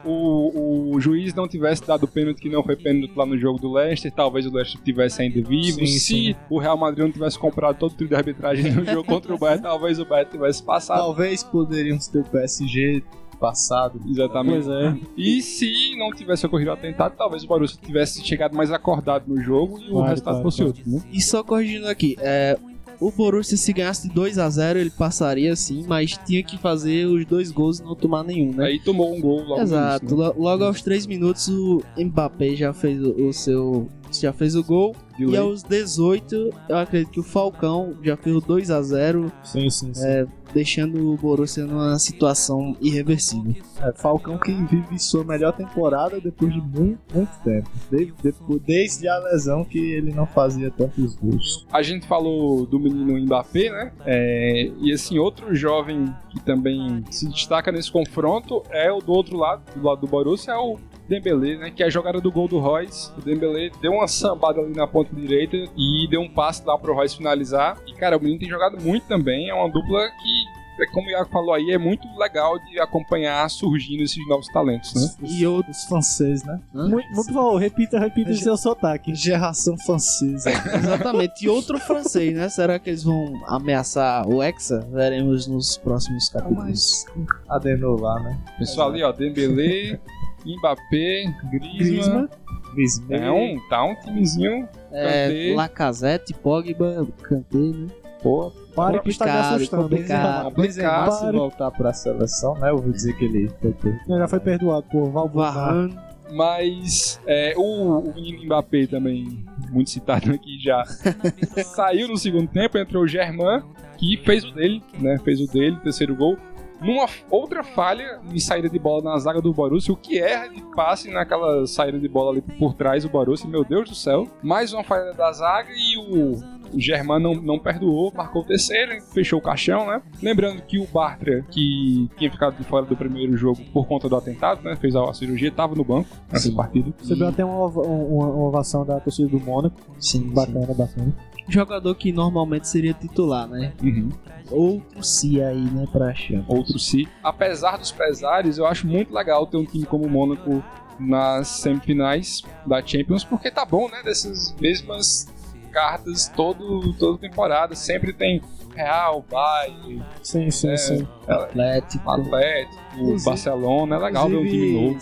o, o juiz não tivesse dado o pênalti que não foi pênalti lá no jogo do Leicester, talvez o Leicester tivesse ainda vivo. Sim, se sim. o Real Madrid não tivesse comprado todo o trio de arbitragem no jogo contra o Bayern, talvez o Bayern tivesse passado. Talvez poderíamos ter o PSG passado. Exatamente. Pois é. E se não tivesse ocorrido o atentado, talvez o Borussia tivesse chegado mais acordado no jogo e o Claro, resultado claro, fosse claro. outro, né? E só corrigindo aqui, é, o Borussia se ganhasse de 2 a 0 ele passaria sim, mas tinha que fazer os dois gols e não tomar nenhum, né? Aí tomou um gol logo Exato, início, né? lo- logo aos 3 minutos o Mbappé já fez o, o seu já fez o gol. De E aos 18, eu acredito que o Falcão já fez o 2 a 0 Sim, sim, sim. é, deixando o Borussia numa situação irreversível. É, Falcão que vive sua melhor temporada depois de muito, muito tempo. De- depois- desde a lesão que ele não fazia tantos gols. A gente falou do menino Mbappé, né? É, e assim, outro jovem que também se destaca nesse confronto é o do outro lado, do lado do Borussia, é o Dembélé, né? Que é a jogada do gol do Royce. O Dembélé deu uma sambada ali na ponta direita e deu um passe lá pro Royce finalizar. E, cara, o menino tem jogado muito também. É uma dupla que, como o Iago falou aí, é muito legal de acompanhar surgindo esses novos talentos, né? E outro. Os franceses, né? Muito, muito bom, repita, repita o seu sotaque. Geração francesa. Exatamente. E outro francês, né? Será que eles vão ameaçar o Hexa? Veremos nos próximos capítulos. Adenou lá, né? Pessoal ali, ó, Dembélé, Mbappé, Griezmann. Griezmann. É um, tá um timezinho, É. Lacazette, Pogba, Kanté, né? pô, Pare que está me assustando. complicado. Benzema se Pare. voltar pra seleção, né? Eu ouvi dizer que ele foi per- Ele já foi perdoado por Valbuena. Mas é, o, o menino Mbappé também, muito citado aqui já, saiu no segundo tempo, entrou o Germain, que fez o dele, né? Fez o dele, terceiro gol. Numa outra falha em saída de bola na zaga do Borussia, o que erra de passe naquela saída de bola ali por trás do Borussia, meu Deus do céu. Mais uma falha da zaga e o, o Germain não, não perdoou, marcou o terceiro, fechou o caixão, né? Lembrando que o Bartra, que tinha ficado de fora do primeiro jogo por conta do atentado, né? Fez a cirurgia, estava no banco nessa partida. Recebeu até uma, uma, uma ovação da torcida do Mônaco. Sim, Bacana, bacana. Jogador que normalmente seria titular, né? Uhum. Outro si aí, né, pra Champions. outro si. Apesar dos pesares, eu acho muito legal ter um time como o Mônaco nas semifinais da Champions, porque tá bom, né? Dessas mesmas cartas todo, toda temporada. Sempre tem Real, Bayern, Sim, sim, É. sim. Atlético. Atlético, Inclusive- Barcelona. É legal ver um time novo.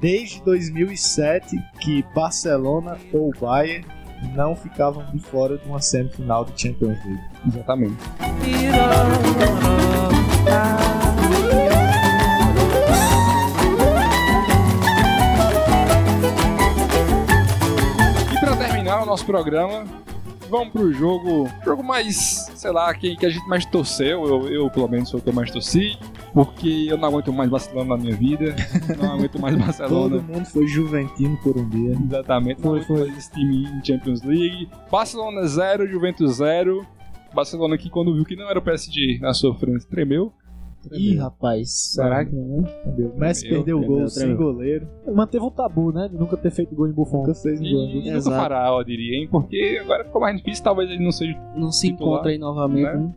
Desde 2007 que Barcelona ou Bayern não ficavam de fora de uma semifinal de Champions League. Exatamente. E pra terminar o nosso programa, vamos pro jogo, jogo mais, sei lá, que, que a gente mais torceu. Eu, eu, pelo menos, sou o que eu mais torci, porque eu não aguento mais Barcelona na minha vida. Não aguento mais Barcelona. Todo mundo foi juventino por um dia. Exatamente, foi, foi esse time em Champions League. Barcelona 0, Juventus 0. Barcelona que quando viu que não era o PSG na sua frente, tremeu. Ih, rapaz, será que não? Entendeu? Messi perdeu o gol sem goleiro. Manteve o tabu, né? De nunca ter feito gol em Buffon. Nunca fez um gol. E nunca Exato. fará, eu diria, hein? Porque agora ficou mais difícil, talvez ele não seja. Não se Titular, encontra aí novamente, né? né?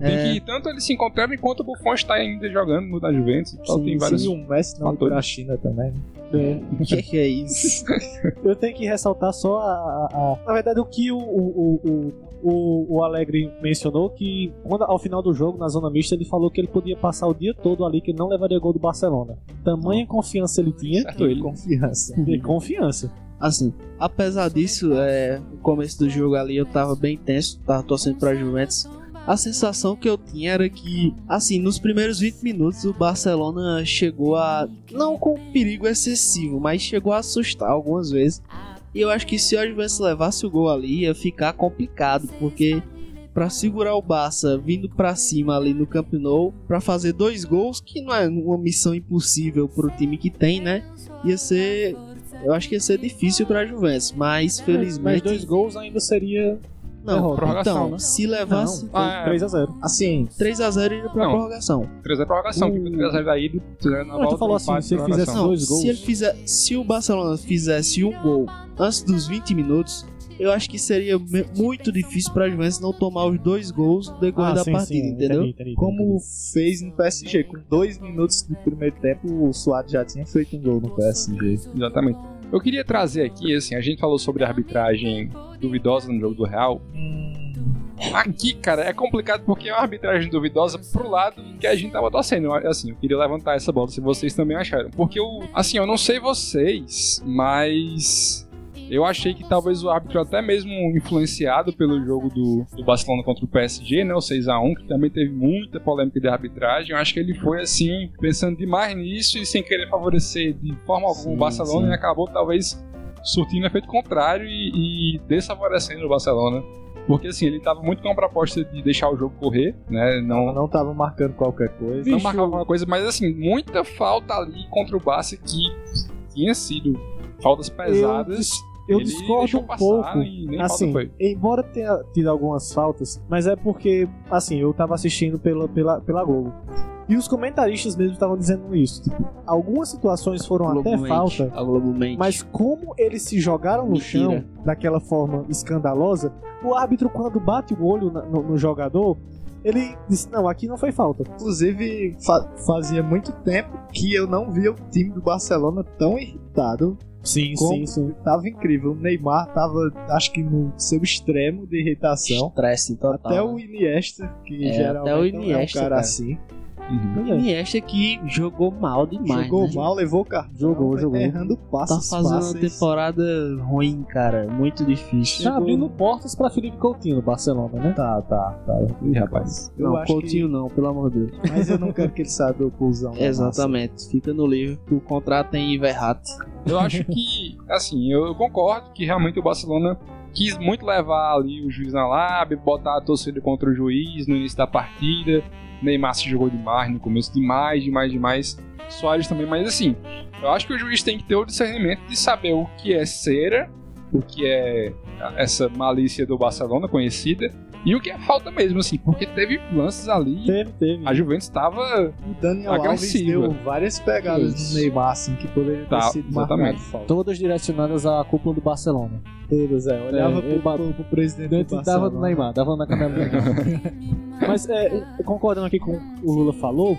Tem É, que tanto eles se encontraram enquanto o Buffon está ainda jogando na Juventus. Então Sim, tem vários. E o Messi não fatores. pra China também. né? É. O que, que é isso? Eu tenho que ressaltar só a. a- a- na verdade, o que o, o, o, o, o Alegre mencionou, que quando, ao final do jogo, na zona mista, ele falou que ele podia passar o dia todo ali, que ele não levaria gol do Barcelona. Tamanha confiança ele tinha. Certo ele. Confiança. E confiança. Assim, apesar disso, é, no começo do jogo ali eu tava bem tenso, tava torcendo pra Juventus. A sensação que eu tinha era que, assim, nos primeiros 20 minutos o Barcelona chegou a. Não com perigo excessivo, mas chegou a assustar algumas vezes. E eu acho que se a Juventus levasse o gol ali ia ficar complicado, porque pra segurar o Barça vindo pra cima ali no Camp Nou, pra fazer dois gols, que não é uma missão impossível pro time que tem, né? Ia ser eu acho que ia ser difícil pra Juventus, mas Mas felizmente. dois gols ainda seria. Não, derrota. Prorrogação, então, né? se levasse Ah, é. 3x0. Assim, 3x0 iria pra Não. prorrogação. 3 é prorrogação, que O- 3 da ida, na Não, tu volta, falou assim, se ele fizesse Não, dois gols. se ele fizer, se o Barcelona fizesse um gol antes dos 20 minutos, eu acho que seria muito difícil pra Juventus não tomar os dois gols no decorrer Ah, da sim, partida, sim, entendeu? entendi, entendi, como entendi. fez no PSG, com dois minutos do primeiro tempo, o Suárez já tinha feito um gol no PSG. Exatamente. Eu queria trazer aqui, assim, a gente falou sobre a arbitragem duvidosa no jogo do Real. Aqui, cara, é complicado porque é uma arbitragem duvidosa pro lado que a gente tava torcendo. Assim, eu queria levantar essa bola se vocês também acharam. Porque eu, assim, eu não sei vocês, mas eu achei que talvez o árbitro até mesmo influenciado pelo jogo do, do Barcelona contra o PSG, né, o 6x1, que também teve muita polêmica de arbitragem. Eu acho que ele foi assim, pensando demais nisso e sem querer favorecer de forma alguma Sim, o Barcelona sim. e acabou talvez surtindo efeito contrário e, e desfavorecendo o Barcelona. Porque assim, ele tava muito com a proposta de deixar o jogo correr, né? Não, Não tava marcando qualquer coisa. não marcava uma coisa, mas assim, muita falta ali contra o Barça que tinha sido faltas pesadas. Eu Ele discordo um pouco. Assim, embora tenha tido algumas faltas, mas é porque, assim, eu tava assistindo pela, pela, pela Globo. E os comentaristas mesmo estavam dizendo isso. Tipo, algumas situações foram até falta, mas como eles se jogaram no Mentira. chão daquela forma escandalosa, o árbitro, quando bate o olho na- no, no jogador, ele disse: Não, aqui não foi falta. Inclusive, fa- fazia muito tempo que eu não via o time do Barcelona tão irritado. Sim, como sim, sim. Tava incrível. O Neymar tava, acho que no seu extremo de irritação. Estresse total. Até o Iniesta, que É, geralmente até o é um Iniesta, cara, cara. assim. Uhum. O Iniesta que jogou mal demais. jogou né? mal, levou o cartão. Jogou, jogou. Errando Tá passos fazendo uma temporada ruim, cara. Muito difícil. Tá abrindo portas pra Felipe Coutinho no Barcelona, né? Tá, tá, tá. Ih, rapaz. Eu não, Coutinho não, pelo amor de Deus. que... Mas eu não quero que ele saia do pulsão. da Exatamente. Fica no livro que o contrato tem Iverrat. Eu acho que, assim, eu, eu concordo que realmente o Barcelona quis muito levar ali o juiz na lábia, botar a torcida contra o juiz no início da partida. Neymar se jogou demais no começo, demais, demais, demais. Soares também, mas assim, eu acho que o juiz tem que ter o discernimento de saber o que é cera, o que é essa malícia do Barcelona conhecida, e o que é falta mesmo, assim, porque teve lances ali. Teve, teve. A Juventus estava O Daniel Agressiva. Alves deu várias pegadas Isso. no Neymar, assim, que poderia ter Tá, sido exatamente. marcado falta. Todas direcionadas à cúpula do Barcelona. Todas, é. Olhava É, pro, pro, pro presidente do dava do Neymar, dava na câmera do Neymar. Mas é, concordando aqui com o que o Lula falou,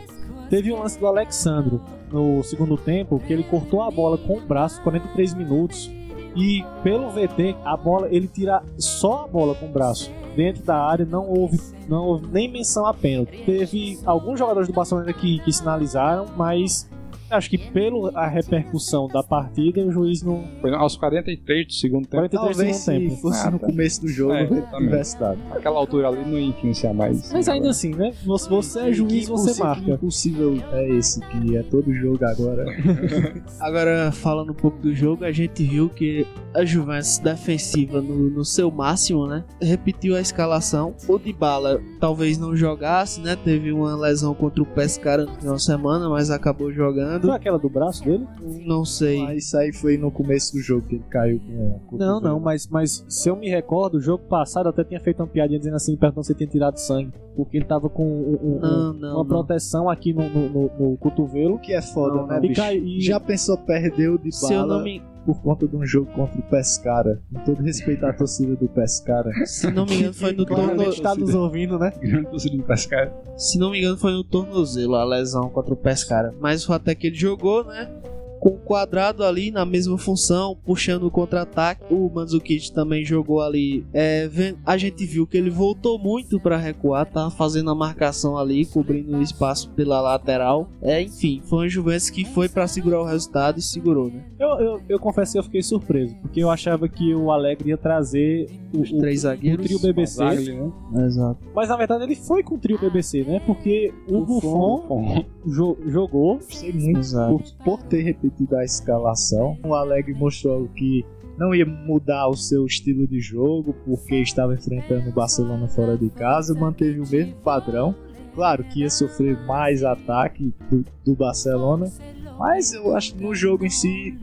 teve um lance do Alexandro no segundo tempo que ele cortou a bola com o braço 43 minutos e pelo VT a bola ele tira só a bola com o braço. Dentro da área não houve não houve nem menção a pênalti. Teve alguns jogadores do Barcelona que, que sinalizaram mas acho que pela repercussão da partida o juiz não foi aos 43 do segundo tempo. 43 Talvez segundo se tempo fosse Ah, no tá. começo do jogo, É, tivesse dado. Aquela altura ali não ia influenciar mais. mas ainda assim né se você é juiz você marca que impossível é esse, que é todo jogo agora. Agora, falando um pouco do jogo, a gente viu que a Juventus defensiva no, no seu máximo, né? Repetiu a escalação. O Dybala talvez não jogasse, né? Teve uma lesão contra o Pescara no final de semana, mas acabou jogando. Foi aquela do braço dele? Não sei. Mas isso aí foi no começo do jogo que ele caiu com, com o Não, cotovelo. não, mas, mas se eu me recordo, o jogo passado eu até tinha feito uma piadinha dizendo assim, perguntando se tinha tirado sangue. Porque ele tava com um- um- Não, não, uma não. proteção aqui no, no, no- no cotovelo. O que é foda, Não, né, não. E bicho? cai- e- Já pensou perder o de Se eu bala não me, por conta de um jogo contra o Pescara? Com todo respeito à torcida do Pescara. se não me engano, foi no Claramente torno... está nos ouvindo, né? Grande torcida do Pescara. Se não me engano, foi no tornozelo a lesão contra o Pescara. Mas o fato é que ele jogou, né? Com o quadrado ali na mesma função, puxando o contra-ataque. O Mandzukic também jogou ali. É, a gente viu que ele voltou muito para recuar, tava fazendo a marcação ali, cobrindo o espaço pela lateral. É, enfim, foi uma Juventus que foi para segurar o resultado e segurou, né? Eu, eu, eu confesso que eu fiquei surpreso, porque eu achava que o Alegre ia trazer o, Os o- três o zagueiros. trio BBC. Né? Exato. Mas na verdade ele foi com o trio BBC, né? Porque o Buffon Bom, jo- jogou. Gostei muito Exato. por, por ter repetido a escalação. O Alegre mostrou que não ia mudar o seu estilo de jogo porque estava enfrentando o Barcelona fora de casa, manteve o mesmo padrão. Claro que ia sofrer mais ataque do, do Barcelona, mas eu acho que no jogo em si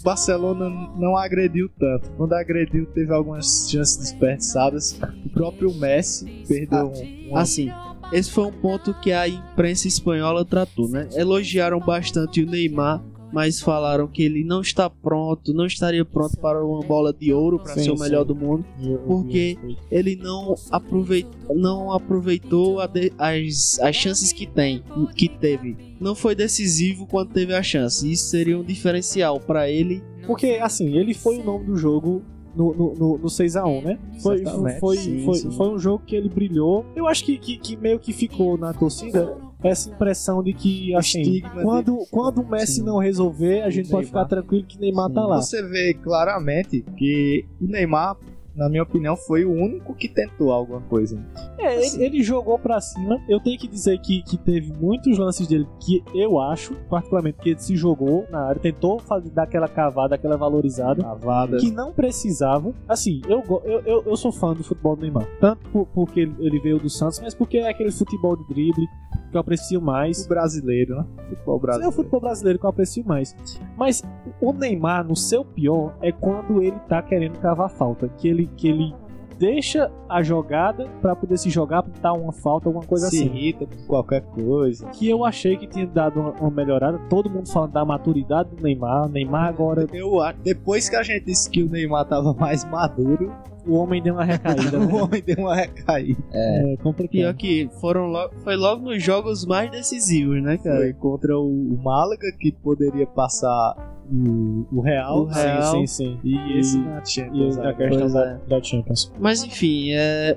o Barcelona não agrediu tanto. Quando agrediu, teve algumas chances desperdiçadas. O próprio Messi perdeu um, um Assim, esse foi um ponto que a imprensa espanhola tratou, né? Elogiaram bastante o Neymar, mas falaram que ele não está pronto, não estaria pronto para uma bola de ouro para ser o melhor sim. do mundo. Porque ele não, aproveit, não aproveitou a de- as, as chances que tem, que teve. Não foi decisivo quando teve a chance. Isso seria um diferencial para ele. Porque, assim, ele foi o nome do jogo no, no, no, no 6x1, né? Foi, Certamente, foi, sim, foi, sim. foi um jogo que ele brilhou. Eu acho que, que, que meio que ficou na torcida essa impressão de que, assim, estigma de- quando, quando o Messi Sim. não resolver, a gente pode Neymar. ficar tranquilo que Neymar tá lá. Você vê claramente que o Neymar na minha opinião, foi o único que tentou alguma coisa. É, ele, ele jogou pra cima. Eu tenho que dizer que, que teve muitos lances dele que eu acho, particularmente, que ele se jogou na área, tentou fazer, dar aquela cavada, aquela valorizada. Cavada. Que não precisava. Assim, eu, eu, eu, eu sou fã do futebol do Neymar. Tanto por- porque ele- veio do Santos, mas porque é aquele futebol de drible que eu aprecio mais. O brasileiro, né? Futebol É o brasileiro. futebol brasileiro que eu aprecio mais. Mas o Neymar, no seu pior, é quando ele tá querendo cavar falta. Que ele, que ele deixa a jogada pra poder se jogar, pra dar uma falta, alguma coisa se assim. irrita por qualquer coisa. Que eu achei que tinha dado uma, uma melhorada. Todo mundo falando da maturidade do Neymar. Neymar agora, Eu depois que a gente disse que o Neymar tava mais maduro, o homem deu uma recaída. o né? homem deu uma recaída. É complicado. Pior que foram lo- foi logo nos jogos mais decisivos, né, cara? Foi contra o, o Málaga, que poderia passar o, o Real. O Real. Sim, sim, sim. E esse E Champions. a agora. questão da, é. da Champions. Mas enfim, é,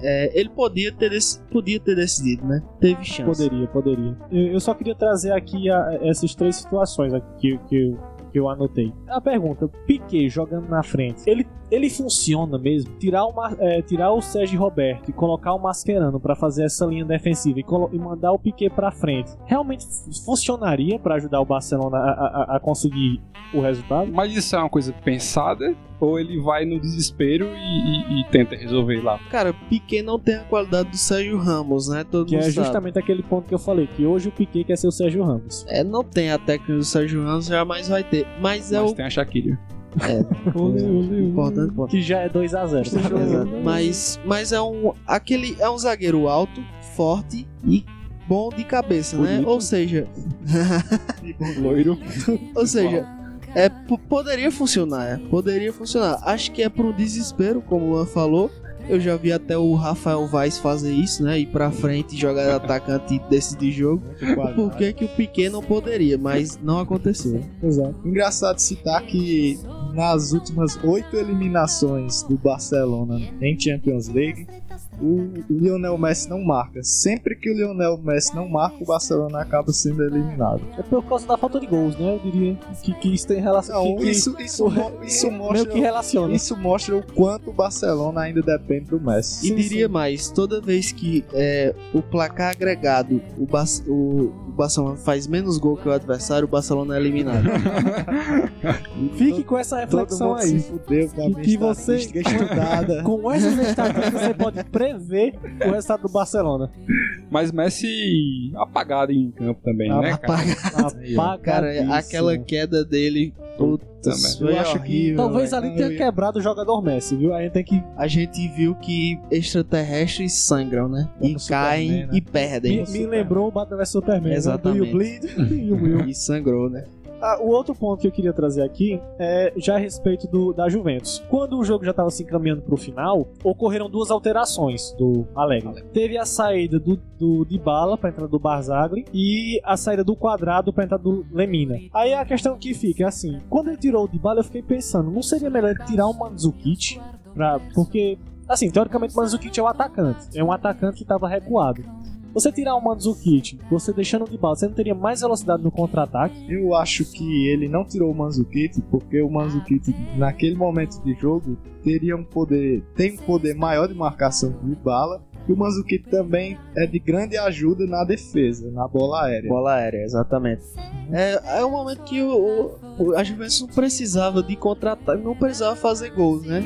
é, ele podia ter, podia ter decidido, né? Teve chance. Poderia, poderia. Eu, eu só queria trazer aqui a- essas três situações aqui que, que, eu, que eu anotei. A pergunta: Piquet jogando na frente, ele, ele funciona mesmo? Tirar o, é, tirar o Sérgio Roberto e colocar o Mascherano pra fazer essa linha defensiva e, e mandar o Piquet pra frente, realmente fu- funcionaria pra ajudar o Barcelona a, a- a conseguir o resultado? Mas isso é uma coisa pensada? Ou ele vai no desespero e, e- e tenta resolver lá? Cara, Piquet não tem a qualidade do Sérgio Ramos, né? Todo Que mundo é sabe. justamente aquele ponto que eu falei, que hoje o Piquet quer ser o Sérgio Ramos. É, não tem a técnica do Sérgio Ramos, jamais vai ter. Mas é Mas o. tem a Shakira. Importante ponto. Que já é 2x0. Exato. Mas, mas é um. Aquele. É um zagueiro alto, forte e bom de cabeça, né? Bonito. Ou seja. Loiro. Ou seja, é, p- poderia funcionar, é, poderia funcionar. Acho que é pro desespero, como o Luan falou. Eu já vi até o Rafael Vaz fazer isso, né? Ir pra frente, jogar de atacante e decidir jogo. Por que, que o Piquet não poderia? Mas não aconteceu. Exato. Engraçado citar que nas últimas oito eliminações do Barcelona em Champions League, o Lionel Messi não marca. Sempre que o Lionel Messi não marca, o Barcelona acaba sendo eliminado. É por causa da falta de gols, né? Eu diria que, que isso tem relação. Não, que, isso, isso, o- isso mostra. que relaciona. Isso mostra o quanto o Barcelona ainda depende do Messi. E Sim, diria sim. mais, toda vez que é, o placar agregado, o, Bar o, o Barcelona faz menos gol que o adversário, o Barcelona é eliminado. Fique com essa Todo reflexão mundo aí. se fudeu com a Que- que você-. Com essa estatística você pode prever o resultado do Barcelona. Mas Messi apagado em campo também, né, cara? Cara, Apagadíssimo. aquela queda dele, Puta putz, foi acho que- horrível. Talvez velho. ali tenha quebrado o jogador Messi, viu? A gente tem que. A gente viu que extraterrestres sangram, né? Como e Superman, caem né? e perdem. Me, me lembrou o Batman vs Superman. né? Exatamente. Do You Bleed e o Will. E sangrou, né? Ah, o outro ponto que eu queria trazer aqui é já a respeito do, da Juventus. Quando o jogo já estava se encaminhando para o final, ocorreram duas alterações do Alegre. Teve a saída do, do Dybala para entrada do Barzagli e a saída do Quadrado para entrada do Lemina. Aí a questão que fica é assim, quando ele tirou o Dybala, eu fiquei pensando, não seria melhor tirar o Mandzukic pra, porque assim, teoricamente o Mandzukic é o atacante, é um atacante que estava recuado. Você tirar o Mandzukic, você deixando o Dybala, você não teria mais velocidade no contra-ataque? Eu acho que ele não tirou o Manzukic porque o Manzukic naquele momento de jogo teria um poder, tem um poder maior de marcação de bala. E o Manzukic também é de grande ajuda na defesa, na bola aérea. Bola aérea, exatamente. É, é um momento que o, o, a Juventus não precisava de contratar, não precisava fazer gols, né?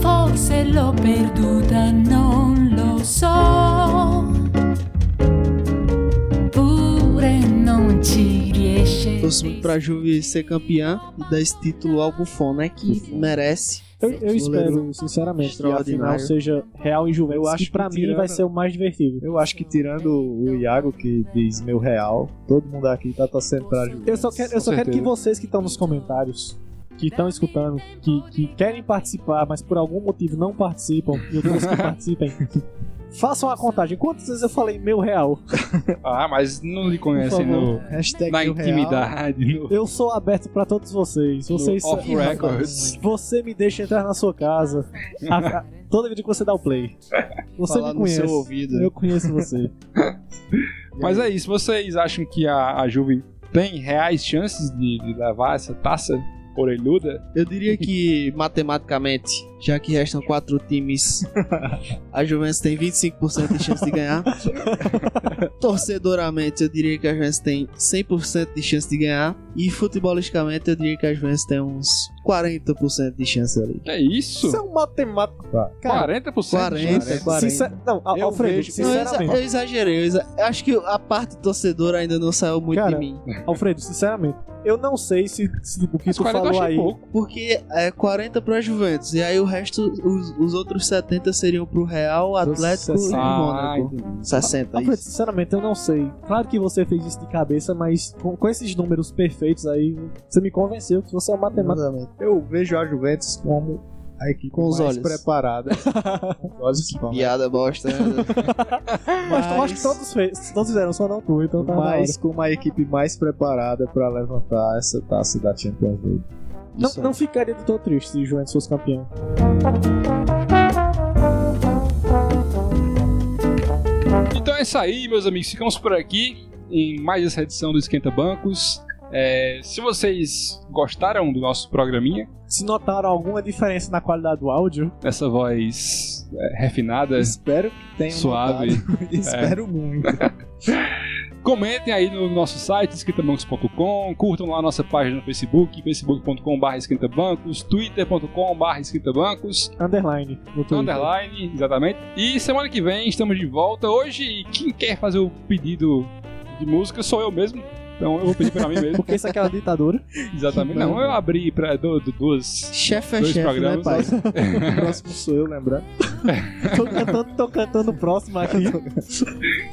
Forse l'ho perduta, non lo so. Pure non ci riesce. Torço muito pra Juve ser campeã e dar esse título ao Buffon, né? Que merece. Eu, eu espero, sinceramente, que a final seja Real e Juventus, Eu acho que pra que mim tirando- vai ser o mais divertido. Eu acho que tirando o Iago, que diz meu real, todo mundo aqui tá torcendo pra Juventus. Eu só quero, eu só quero que vocês que estão nos comentários, que estão escutando, que, que querem participar, mas por algum motivo não participam, e outros que participem, façam a contagem. Quantas vezes eu falei meu real? Ah, mas não lhe conhecem no, Hashtag na intimidade, no, Eu sou aberto pra todos vocês. Vocês no off records. Você me deixa entrar na sua casa a- a- toda vez que você dá o play. Você Falar me no conhece. seu ouvido. Eu conheço você. Mas é isso, vocês acham que a, a Juve tem reais chances de, de levar essa taça? Orelhuda. Eu diria que, matematicamente, já que restam quatro times, a Juventus tem 25% de chance de ganhar. Torcedoramente, eu diria que a Juventus tem 100% de chance de ganhar. E futebolisticamente, eu diria que a Juventus tem uns 40% de chance ali. É isso? Isso é um matemático. Cara, 40%? 40, 40. Sincer... Não, Al- Eu Alfredo, vejo- Não, eu, exa- sinceramente. eu exagerei. Eu, exa- acho que a parte torcedora ainda não saiu muito Cara, de mim. Alfredo, sinceramente, eu não sei se, se o que Mas tu 40 eu falou aí. pouco. Porque é 40 pra Juventus. E aí o resto, os, os outros 70 seriam pro Real, Atlético e 60. Ah, Mônaco. 60, Alfredo, isso. sinceramente, eu não sei. Claro que você fez isso de cabeça, mas com, com esses números perfeitos aí, você me convenceu que você é um matemático. Eu vejo a Juventus como a equipe Com os mais olhos. preparada. Com os olhos. Piada bosta, né? Mas eu acho que todos, fez, todos fizeram, só não tu, então tá. Mas como a equipe mais preparada para levantar essa taça da Champions League. Não, não ficaria tão triste se o Juventus fosse campeão. Então é isso aí, meus amigos. Ficamos por aqui em mais essa edição do Esquenta Bancos. É, se vocês gostaram do nosso programinha, Se notaram alguma diferença na qualidade do áudio, essa voz é, refinada, Espero que tenham suave. Espero muito. comentem aí no nosso site, esquentabancos.com, curtam lá a nossa página no Facebook, facebook.com.br esquentabancos, twitter.com.br esquentabancos, underline. Underline, exatamente. E semana que vem estamos de volta. Hoje, quem quer fazer o pedido de música sou eu mesmo. Então eu vou pedir pra mim mesmo. Porque isso aqui é uma ditadura. Exatamente. Não, eu abri pra du- du- duas. chefe é Dois chefe, né, pai? O próximo sou eu, lembrando. tô cantando, tô cantando o próximo aqui.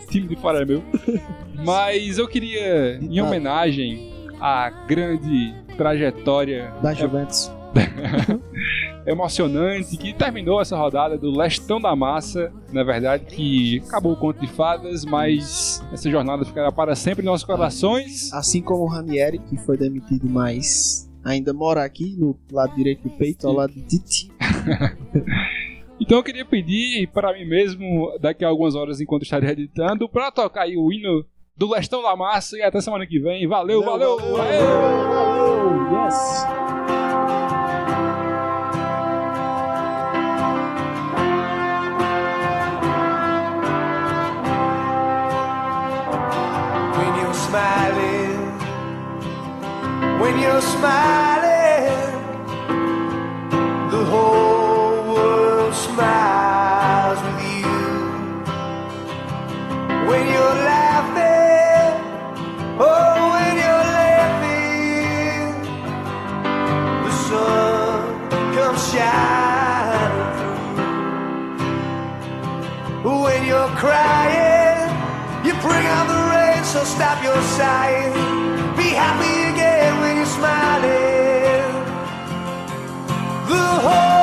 time de fora é meu. Mas eu queria, em homenagem à grande trajetória Da Juventus. emocionante que terminou essa rodada do Lestão da Massa, na verdade, que acabou o conto de fadas, mas essa jornada ficará para sempre em nossos corações. Assim como o Ranieri, que foi demitido, mas ainda mora aqui, no lado direito do peito, ao lado de Tite. Então eu queria pedir para mim mesmo, daqui a algumas horas, enquanto estaria editando, para tocar aí o hino do Lestão da Massa e até semana que vem. Valeu, valeu! valeu. Yes. when you're smiling, when you're smiling, the whole world smiles with you. When you're laughing, oh, when you're laughing, the sun comes shining through. When you're crying, you bring out the so stop your sighing. Be happy again when you're smiling. The whole